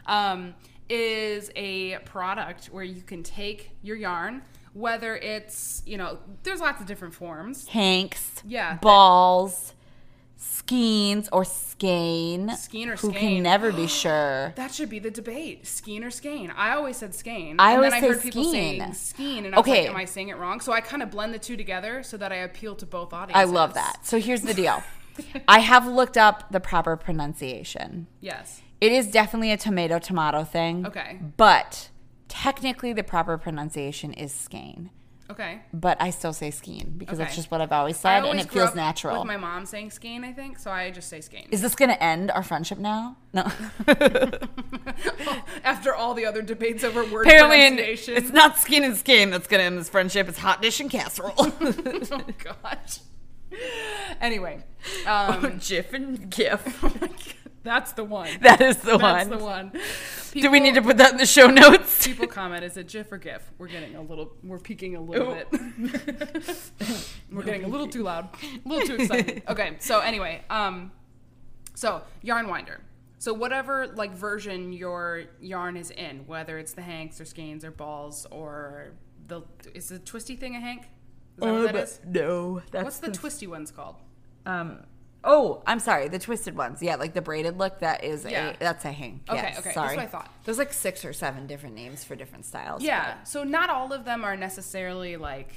Um, is a product where you can take your yarn, whether it's you know, there's lots of different forms. Hanks. Yeah. Balls. Skeins or skein. Skein or Who can never be sure. That should be the debate: skein or skein. I always said skein. I and always then I heard people skein. saying skein, and I was Okay. like, "Am I saying it wrong?" So I kind of blend the two together so that I appeal to both audiences. I love that. So here's the deal. I have looked up the proper pronunciation. Yes. It is definitely a tomato tomato thing. Okay. But technically the proper pronunciation is skein. Okay. But I still say skein because that's just what I've always I said and it grew feels up natural. With my mom saying skein, I think, so I just say skein. is this going to end our friendship now? No. After all the other debates over word Apparently pronunciation. it's not skin and skin that's going to end this friendship. It's hot dish and casserole. oh gosh. Anyway, um, Jif and Gif. That's the one. That is the That's one. That's the one. Do we need to put that in the show notes? People comment, is it GIF or GIF? We're getting a little, we're peaking a little Ooh. bit. we're getting a little too loud, a little too excited. Okay, so anyway, um, so yarn winder. So whatever like version your yarn is in, whether it's the hanks or skeins or balls or the is the twisty thing a hank? Is that what that is? No, that's What's the twisty ones called? Um. Oh, I'm sorry. The twisted ones. Yeah, like the braided look. That is Yeah. a. That's a hank. Okay, yes, okay, that's Sorry. what I thought. There's like six or seven different names for different styles. Yeah. So not all of them are necessarily like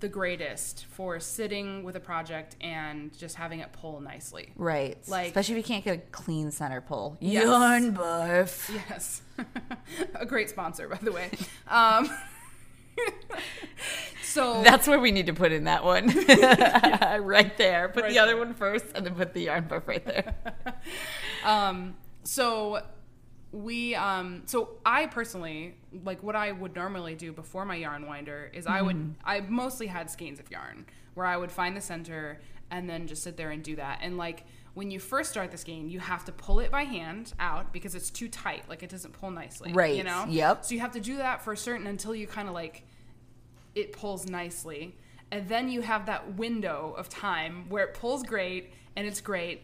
the greatest for sitting with a project and just having it pull nicely. Right. Like- especially if you can't get a clean center pull. Yes. Yarn barf. Yes. a great sponsor, by the way. Um, so That's where we need to put in that one. right there. Put Right the other there. one first, and then put the yarn barf right there. um, so we um so I personally like what I would normally do before my yarn winder is I would I mostly had skeins of yarn where I would find the center and then just sit there and do that and like when you first start this game, you have to pull it by hand out because it's too tight like it doesn't pull nicely Right. you know Yep. so you have to do that for a certain until you kind of like it pulls nicely. And then you have that window of time where it pulls great and it's great.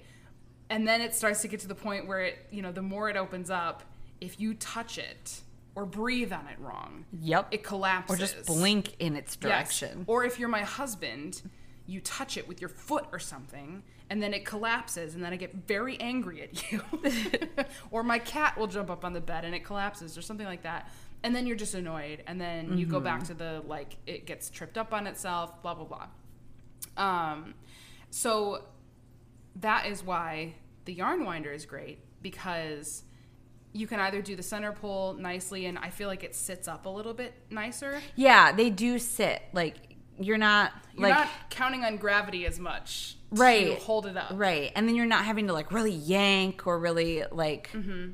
And then it starts to get to the point where it, you know, the more it opens up, if you touch it or breathe on it wrong, Yep. it collapses. or just blink in its direction. Yes. direction. Or if you're my husband, you touch it with your foot or something, and then it collapses, and then I get very angry at you. or my cat will jump up on the bed and it collapses, or something like that. And then you're just annoyed, and then you go Mm-hmm. back to the like it gets tripped up on itself, blah blah blah. Um, so that is why the yarn winder is great because you can either do the center pull nicely, and I feel like it sits up a little bit nicer. Yeah, they do sit like you're not You're like not counting on gravity as much Right. to hold it up. right, and then you're not having to like really yank or really like. Mm-hmm.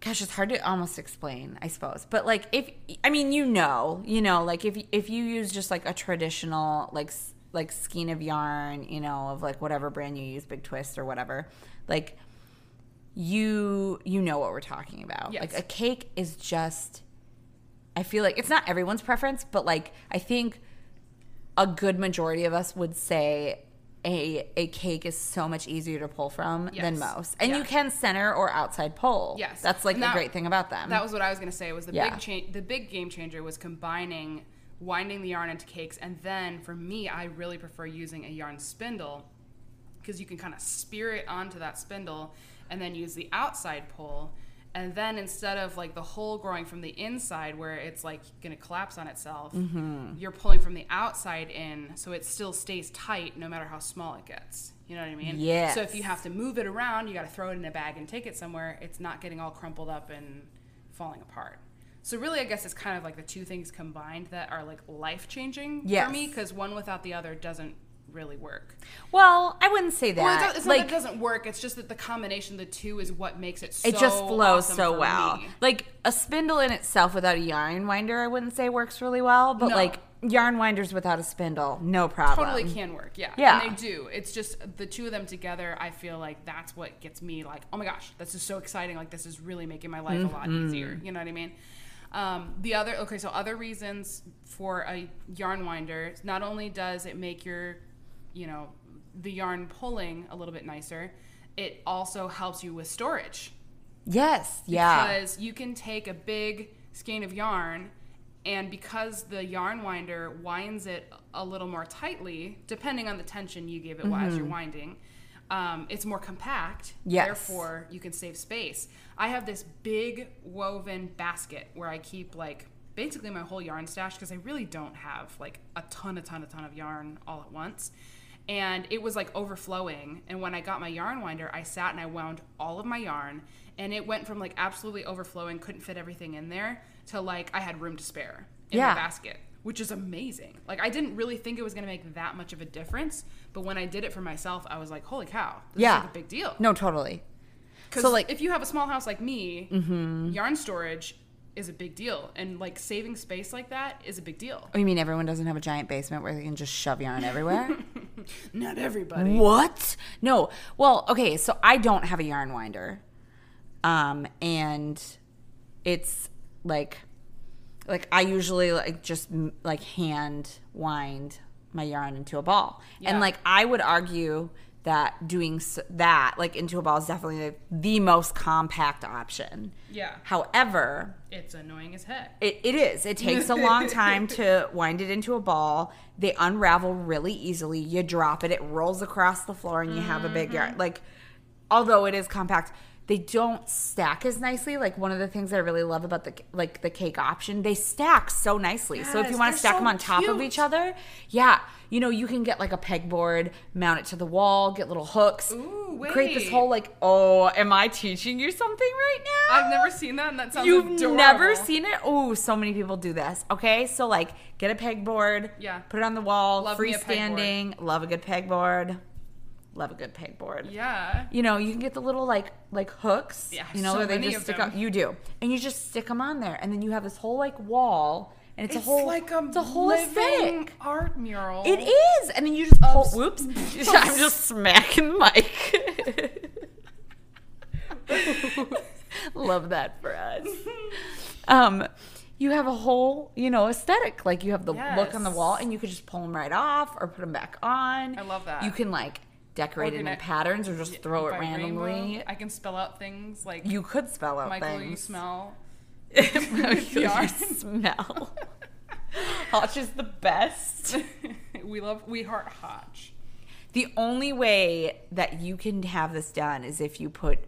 Gosh, it's hard to almost explain, I suppose. But like, if I mean, you know, you know, like if if you use just like a traditional like like skein of yarn, you know, of like whatever brand you use, Big Twist or whatever, like you you know what we're talking about. Yes. Like a cake is just I feel like it's not everyone's preference, but like I think a good majority of us would say a a cake is so much easier to pull from than most. And you can center or outside pull. Yes. That's like And the great thing about them. That was what I was going to say. Was the Yeah. big change? The big game changer was combining winding the yarn into cakes, and then for me, I really prefer using a yarn spindle because you can kind of spear it onto that spindle, and then use the outside pull. And then instead of like the hole growing from the inside where it's like going to collapse on itself, Mm-hmm. you're pulling from the outside in so it still stays tight no matter how small it gets. You know what I mean? yeah So if you have to move it around, you got to throw it in a bag and take it somewhere. It's not getting all crumpled up and falling apart. So really, I guess it's kind of like the two things combined that are like life changing Yes. for me because one without the other doesn't really work. well, I wouldn't say that. Well, it's like not that it doesn't work. It's just that the combination of the two is what makes it. so it just flows awesome so well. me. Like a spindle in itself without a yarn winder, I wouldn't say works really well. But No. like yarn winders without a spindle, no problem. Totally can work, yeah. Yeah. And they do. It's just the two of them together, I feel like that's what gets me like, oh my gosh, this is so exciting. Like, this is really making my life a lot Mm-hmm. easier. You know what I mean? Um, the other, okay, so other reasons for a yarn winder, not only does it make your, you know, the yarn pulling a little bit nicer, it also helps you with storage. Yes. Yeah. Because you can take a big skein of yarn, and because the yarn winder winds it a little more tightly, depending on the tension you give it as you're winding, um, it's more compact. Mm-hmm. Yes. Therefore, you can save space. I have this big woven basket where I keep like basically my whole yarn stash because I really don't have like a ton, a ton, a ton of yarn all at once. And it was like overflowing. And when I got my yarn winder, I sat and I wound all of my yarn. And it went from like absolutely overflowing, couldn't fit everything in there, to like I had room to spare in Yeah. the basket, which is amazing. Like I didn't really think it was gonna make that much of a difference. But when I did it for myself, I was like, holy cow, this Yeah. is like a big deal. no, totally. Because So, like- if you have a small house like me, Mm-hmm. yarn storage is a big deal, and like saving space like that is a big deal. Oh, you mean everyone doesn't have a giant basement where they can just shove yarn everywhere? Not everybody. what? No. Well, okay, so I don't have a yarn winder. Um, and it's like like I usually like just like hand wind my yarn into a ball. Yeah. And like I would argue that doing that like into a ball is definitely the, the most compact option. Yeah, However, it's annoying as heck. it, it is. It takes a long time to wind it into a ball. They unravel really easily. You drop it, it rolls across the floor, and you have a big Mm-hmm. yard. Like, although it is compact, they don't stack as nicely. Like one of the things I really love about the like the cake option, they stack so nicely. so if you want to stack so them on top of each other, yeah, you know you can get like a pegboard, mount it to the wall, get little hooks, Ooh, create this whole like. Oh, am I teaching you something right now? I've never seen that, and that sounds You've adorable. never seen it? Oh, so many people do this. Okay, so like get a pegboard, Yeah. put it on the wall, Love freestanding. Love a good pegboard. Love a good pegboard. Yeah. You know, you can get the little like like hooks. Yeah, you know, so where they just stick them. out. You do, and you just stick them on there, and then you have this whole like wall, and it's, It's a whole like a, it's a whole living aesthetic. art mural. It is, and then you just pull. Whoops! I'm just smacking the mic. Love that for us. Um, you have a whole, you know, aesthetic. Like you have the look on the wall, and you could just pull them right off or put them back on. I love that. You can like decorate it in patterns or just throw it randomly. rainbow, I can spell out things like You could spell out Michael, things. you smell. Michael, you smell. Hotch is the best. we love we heart Hotch. The only way that you can have this done is if you put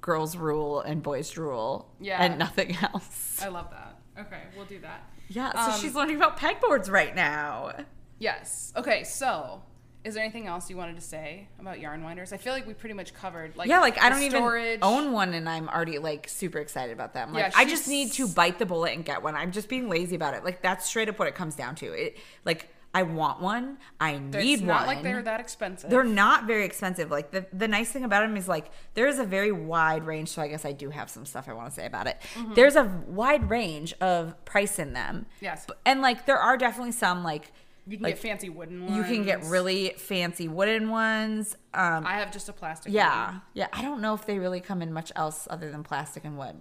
girls rule and boys rule Yeah. and nothing else. I love that. Okay, we'll do that. Yeah, so Um, she's learning about pegboards right now. Yes. Okay, so is there anything else you wanted to say about yarn winders? I feel like we pretty much covered like yeah, like I don't storage. even own one and I'm already like super excited about them. Like Yeah, I just need to bite the bullet and get one. I'm just being lazy about it. Like that's straight up what it comes down to. It like I want one. I need one. It's need not one. like they're that expensive. They're not very expensive. Like the the nice thing about them is like there is a very wide range. So I guess I do have some stuff I want to say about it. Mm-hmm. There's a wide range of price in them. Yes. And like there are definitely some like you can like get fancy wooden ones. you can get really fancy wooden ones. Um, I have just a plastic. yeah, one. yeah. Yeah. I don't know if they really come in much else other than plastic and wood.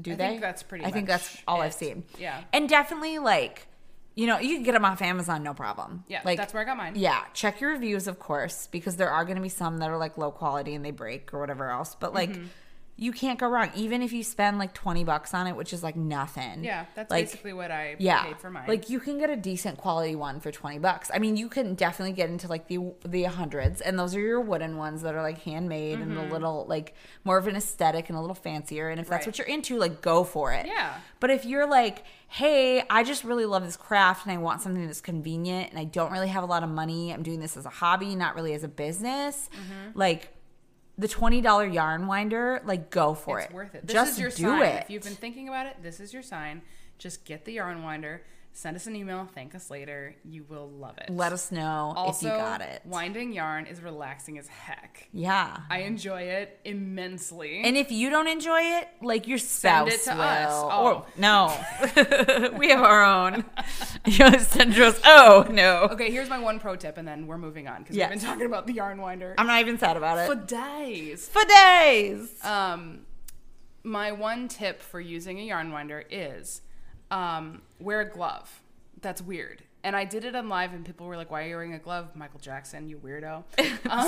Do they? I they? think that's pretty much I think that's all I've seen. Yeah. and definitely like. You know, you can get them off Amazon, no problem. Yeah, like that's where I got mine. yeah, check your reviews, of course, because there are going to be some that are like low quality and they break or whatever else. But like, Mm-hmm. You can't go wrong. Even if you spend like twenty bucks on it, which is like nothing. Yeah, that's like, basically what I yeah, paid for mine. like you can get a decent quality one for twenty bucks. I mean, you can definitely get into like the the hundreds, and those are your wooden ones that are like handmade and a little like more of an aesthetic and a little fancier. And if that's Mm-hmm. Right. what you're into, like go for it. Yeah. But if you're like, hey, I just really love this craft and I want something that's convenient and I don't really have a lot of money, I'm doing this as a hobby, not really as a business, Mm-hmm. like the $20 yarn winder, like go for it's it. It's worth it. This just is your do sign. it. If you've been thinking about it, this is your sign. Just get the yarn winder. Send us an email. Thank us later. You will love it. Let us know also, if you got it. Winding yarn is relaxing as heck. Yeah. I enjoy it immensely. And if you don't enjoy it, like your spouse Send it to will. us. Or, Oh. no, we have our own. you send us. Oh no, okay, here's my one pro tip, and then we're moving on because Yes. we've been talking about the yarn winder I'm not even sad about it. for days. For days. Um, my one tip for using a yarn winder is um, wear a glove. That's weird. And I did it on live, and people were like, "Why are you wearing a glove, Michael Jackson? You weirdo."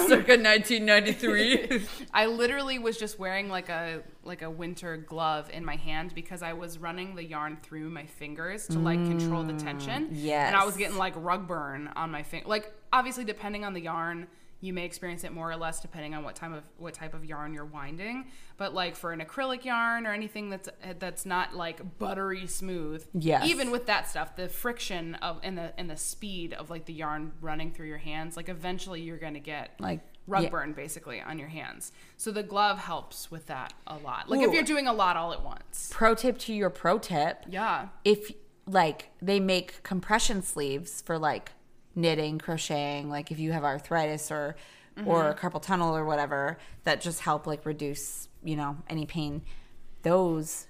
Circa 1993. I literally was just wearing like a like a winter glove in my hand because I was running the yarn through my fingers to like control the tension. Yes, And I was getting like rug burn on my finger. Like obviously depending on the yarn, you may experience it more or less depending on what time of what type of yarn you're winding. But like for an acrylic yarn or anything that's that's not like buttery smooth. Yes. Even with that stuff, the friction of and the and the speed of like the yarn running through your hands, like eventually you're gonna get Like, rug yeah. burn basically on your hands. So the glove helps with that a lot. Like if you're doing a lot all at once. pro tip to your pro tip Yeah. if like they make compression sleeves for like knitting crocheting like if you have arthritis or mm-hmm. or carpal tunnel or whatever that just help like reduce you know any pain those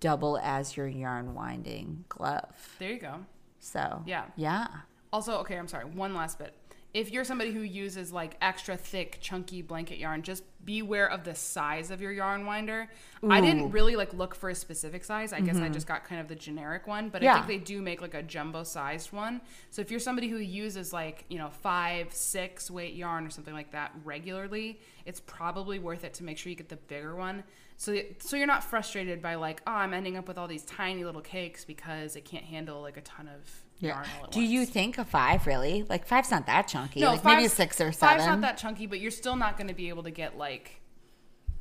double as your yarn winding glove There you go. so Yeah. yeah Also, okay, I'm sorry. One last bit. If you're somebody who uses like extra thick, chunky blanket yarn, just beware of the size of your yarn winder. I didn't really like look for a specific size. I guess I mm-hmm. just got kind of the generic one, but I think they do make like a jumbo sized one. So if you're somebody who uses like, you know, five, six weight yarn or something like that regularly, it's probably worth it to make sure you get the bigger one. So, so you're not frustrated by like, oh, I'm ending up with all these tiny little cakes because it can't handle like a ton of at do once. you think a five really like five's not that chunky like maybe a six or seven Five's not that chunky, but you're still not going to be able to get like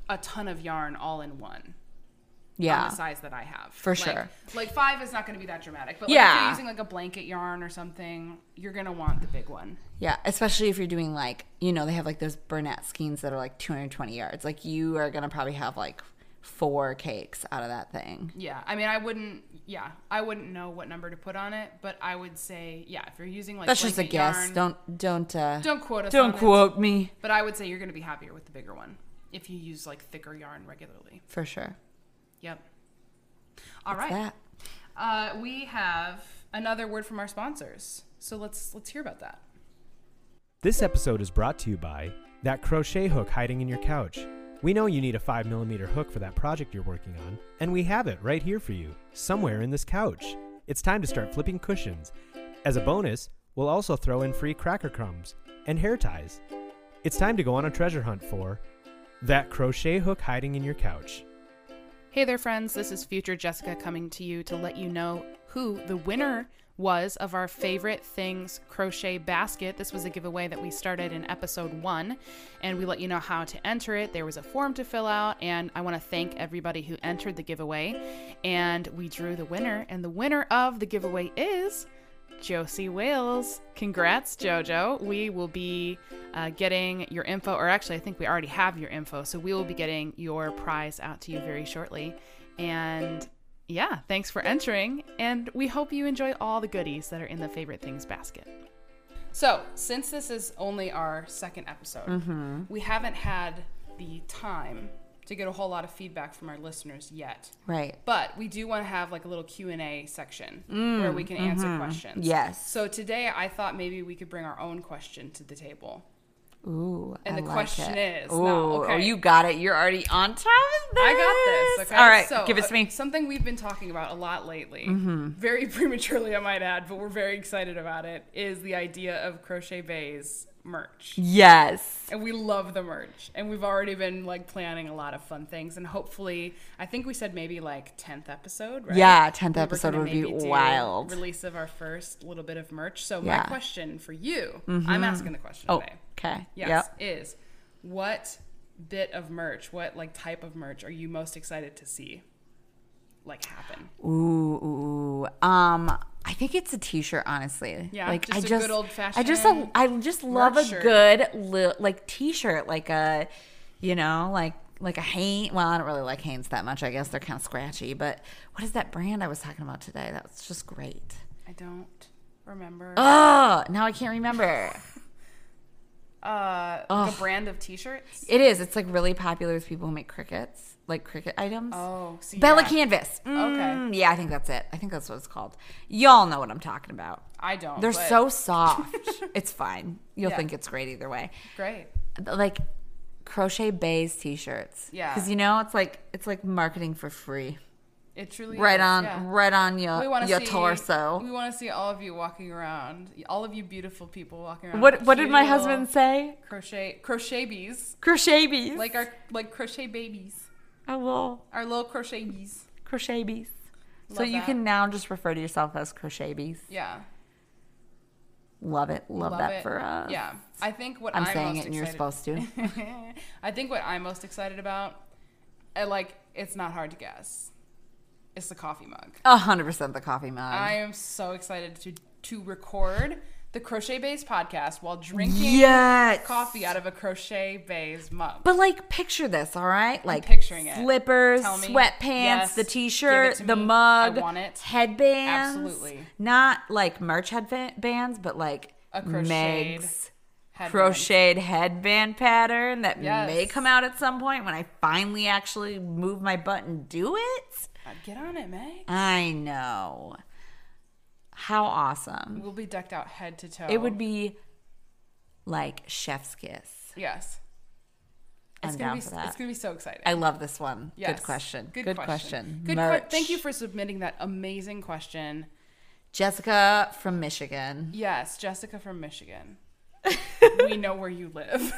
a ton of yarn all in one. yeah On the size that I have, For Like- sure. Like five is not going to be that dramatic, but like if Yeah. you're using like a blanket yarn or something, you're going to want the big one. Yeah, especially if you're doing like, you know, they have like those Bernat skeins that are like 220 yards. Like you are going to probably have like four cakes out of that thing. Yeah, I mean, I wouldn't. Yeah, I wouldn't know what number to put on it, but I would say, yeah, if you're using like That's just a blanket guess. yarn- Don't don't uh don't quote us. don't on it, quote me but I would say you're going to be happier with the bigger one if you use like thicker yarn regularly. for sure. Yep. All right. That. Uh, we have another word from our sponsors. So let's let's hear about that. This episode is brought to you by that crochet hook hiding in your couch. We know you need a 5mm hook for that project you're working on, and we have it right here for you, somewhere in this couch. It's time to start flipping cushions. As a bonus, we'll also throw in free cracker crumbs and hair ties. It's time to go on a treasure hunt for that crochet hook hiding in your couch. Hey there, friends. This is future Jessica coming to you to let you know who the winner was of our favorite things crochet basket. This was a giveaway that we started in episode one, and we let you know how to enter it. There was a form to fill out, and I want to thank everybody who entered the giveaway. And we drew the winner, and the winner of the giveaway is. Josie Wales. Congrats, JoJo. We will be uh, getting your info, or actually, I think we already have your info. So we will be getting your prize out to you very shortly. And yeah, thanks for entering, and we hope you enjoy all the goodies that are in the favorite things basket. So, since this is only our second episode, mm-hmm. we haven't had the time to get a whole lot of feedback from our listeners yet. Right. But we do want to have like a little Q and A section where we mm, can answer mm-hmm. questions. Yes. So today I thought maybe we could bring our own question to the table. Ooh. And I the like question it. is- Ooh, no, oh, okay. you got it. You're already on top of this. I got this. Okay. All right. So, give it to uh, me. Mm-hmm. something we've been talking about a lot lately, very prematurely, I might add, but we're very excited about it. Is the idea of Crochet Bay's merch, Yes. and we love the merch, and we've already been like planning a lot of fun things, and hopefully, I think we said maybe like tenth episode, right? Yeah, 10th We episode would be wild. Release of our first little bit of merch. So Yeah. my question for you, I'm asking the question Oh, today. okay. Yes, Yep. is what bit of merch, what like type of merch are you most excited to see like happen? Ooh, ooh, ooh. Um, I think it's a t-shirt, honestly. Yeah, like just I a just, good I old-fashioned just, I just love a shirt. good li- like t-shirt, like a, you know, like like a Hanes. Well, I don't really like Hanes that much. I guess they're kind of scratchy. But what is that brand I was talking about today? That was just great. I don't remember. Oh, now I can't remember. Uh, like a brand of T-shirts. It is. It's like really popular with people who make Cricuts, like Cricut items. Oh, see, Bella yeah. Canvas. Okay. Mm, Yeah, I think that's it. I think that's what it's called. Y'all know what I'm talking about. I don't. They're but so soft. it's fine. You'll Yeah. think it's great either way. great. Like crochet bays t-shirts. Yeah. Because you know it's like it's like marketing for free. It truly Right is, on yeah. right on your your see torso. We want to see all of you walking around, all of you beautiful people walking around. What what did my husband say? Crochet crochet bees, Crochet bees. like our like crochet babies, a little our little crochet bees. crochet bees. so you that. can now just refer to yourself as crochet bees. Yeah, Love it. Love, love that it. for us. Yeah, I think what I'm I'm, saying most it and you're supposed to. I think what I'm most excited about, and like it's not hard to guess, it's the coffee mug. A hundred percent the coffee mug. I am so excited to to record the Crochet Bays podcast while drinking yes. coffee out of a Crochet Bays mug. But like picture this, all right? Like picturing it. slippers, sweatpants, Yes. the t-shirt, the me. mug, I want it. headbands. Absolutely. Not like merch headbands, but like A crocheted Meg's Headband. crocheted headband pattern that Yes. may come out at some point when I finally actually move my butt and do it. Uh, Get on it, May. I know. How awesome. We'll be decked out head to toe. It would be like chef's kiss. Yes. I'm It's gonna down be for that. it's gonna be so exciting. I love this one. Yes. Good question. Good, question. Good. Que- Merch. thank you for submitting that amazing question. Jessica from Michigan. Yes, Jessica from Michigan. we know where you live.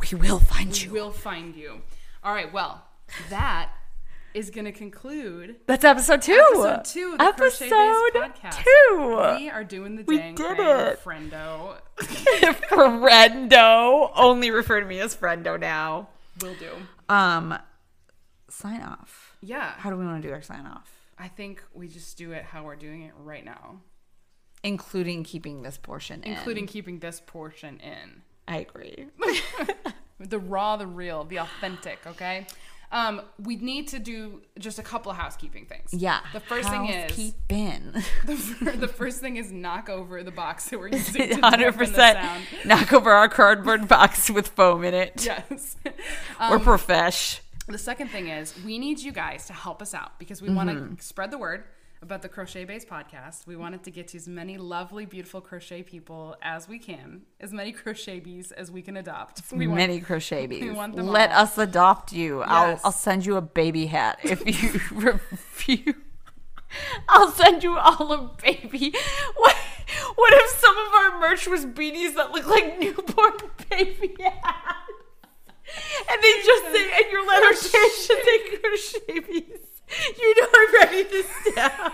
We will find we you. We will find you. All right. Well, that is going to conclude That's episode two. episode two of the Episode podcast. two. We are doing the We did thing, it. friendo. Friendo. Only refer to me as Friendo now. Will do. Um, sign off. Yeah. How do we want to do our sign off? I think we just do it how we're doing it right now, Including keeping this portion in. including keeping this portion in. I agree. the raw, the real, the authentic. Okay. Um, we need to do just a couple of housekeeping things. Yeah. The first thing is Housekeeping. the, fir- the first thing is knock over the box that we're using to Hundred dampen the sound. percent. Knock over our cardboard box with foam in it. Yes. We're Um, profesh. the second thing is we need you guys to help us out because we want Mm-hmm. to spread the word about the Crochet Base podcast. We wanted to get to as many lovely, beautiful crochet people as we can, as many crochet bees as we can adopt. We want- Many crochet bees. want them Let all. us adopt you. I'll I'll send you a baby hat if you refuse. I'll send you all a baby. What? What if some of our merch was beanies that look like newborn baby hats? And they just say, and your letter should say crochet bees. You know I'm ready to stab.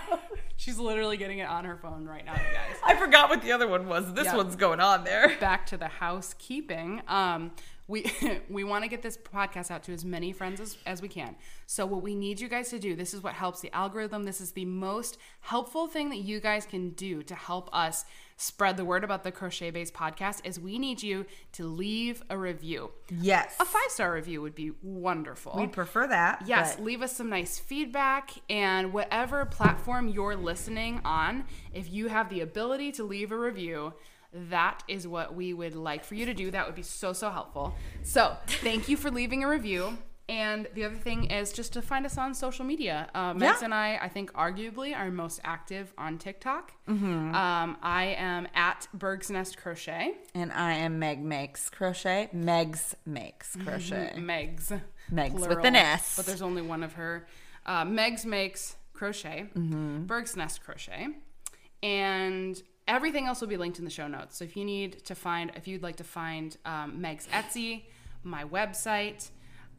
She's literally getting it on her phone right now, you guys. I forgot what the other one was. This Yeah. one's going on there. back to the housekeeping. Um, we we want to get this podcast out to as many friends as, as we can. So what we need you guys to do, this is what helps the algorithm. This is the most helpful thing that you guys can do to help us spread the word about the Crochet Base podcast is we need you to leave a review. Yes. A five-star review would be wonderful. We'd prefer that. Yes, but- leave us some nice feedback and whatever platform you're listening on, if you have the ability to leave a review, that is what we would like for you to do. That would be so, so helpful. So, thank you for leaving a review. And the other thing is just to find us on social media. Uh, Megs Yeah. and I, I think, arguably are most active on TikTok. Mm-hmm. Um, I am at Berg's Nest Crochet. And I am Meg Makes Crochet. Megs Makes Crochet. Megs. Megs with plural, an S. But there's only one of her. Uh, Megs makes crochet. Mm-hmm. Berg's Nest crochet, and everything else will be linked in the show notes. So if you need to find, if you'd like to find um, Meg's Etsy, my website.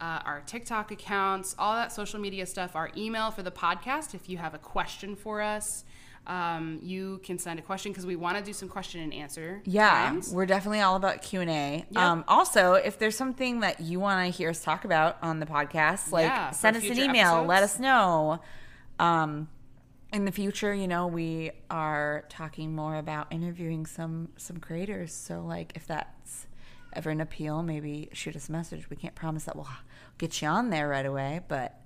Uh, our TikTok accounts, all that social media stuff, our email for the podcast. If you have a question for us, um, you can send a question because we want to do some question and answer. Yeah, times. we're definitely all about Q and A. Um, also, if there's something that you want to hear us talk about on the podcast, like Yeah, send us an email. Let us know. Um, in the future, you know, we are talking more about interviewing some some creators. So, like, if that's ever an appeal, maybe shoot us a message. We can't promise that we'll get you on there right away, but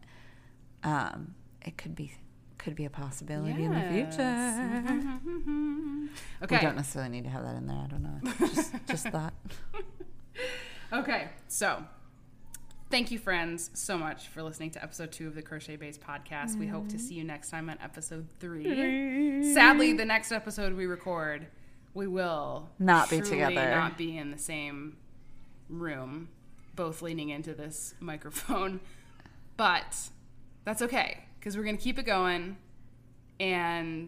um, it could be could be a possibility in the future. Okay. We don't necessarily need to have that in there. I don't know. Just, just thought. Okay, so thank you, friends, so much for listening to episode two of the Crochet Base podcast. We hope to see you next time on episode three. Sadly, the next episode we record, we will Not be together. not be in the same room, both leaning into this microphone. But that's okay because we're gonna keep it going, and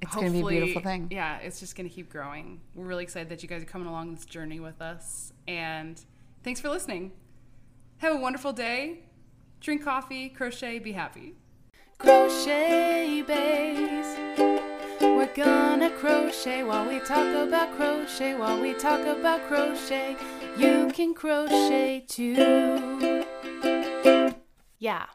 It's gonna be a hopefully- beautiful thing. Yeah, it's just gonna keep growing. We're really excited that you guys are coming along this journey with us, and thanks for listening. Have a wonderful day. Drink coffee, crochet, be happy. Crochet base. We're gonna crochet while we talk about crochet. While we talk about crochet, you can crochet too. Yeah.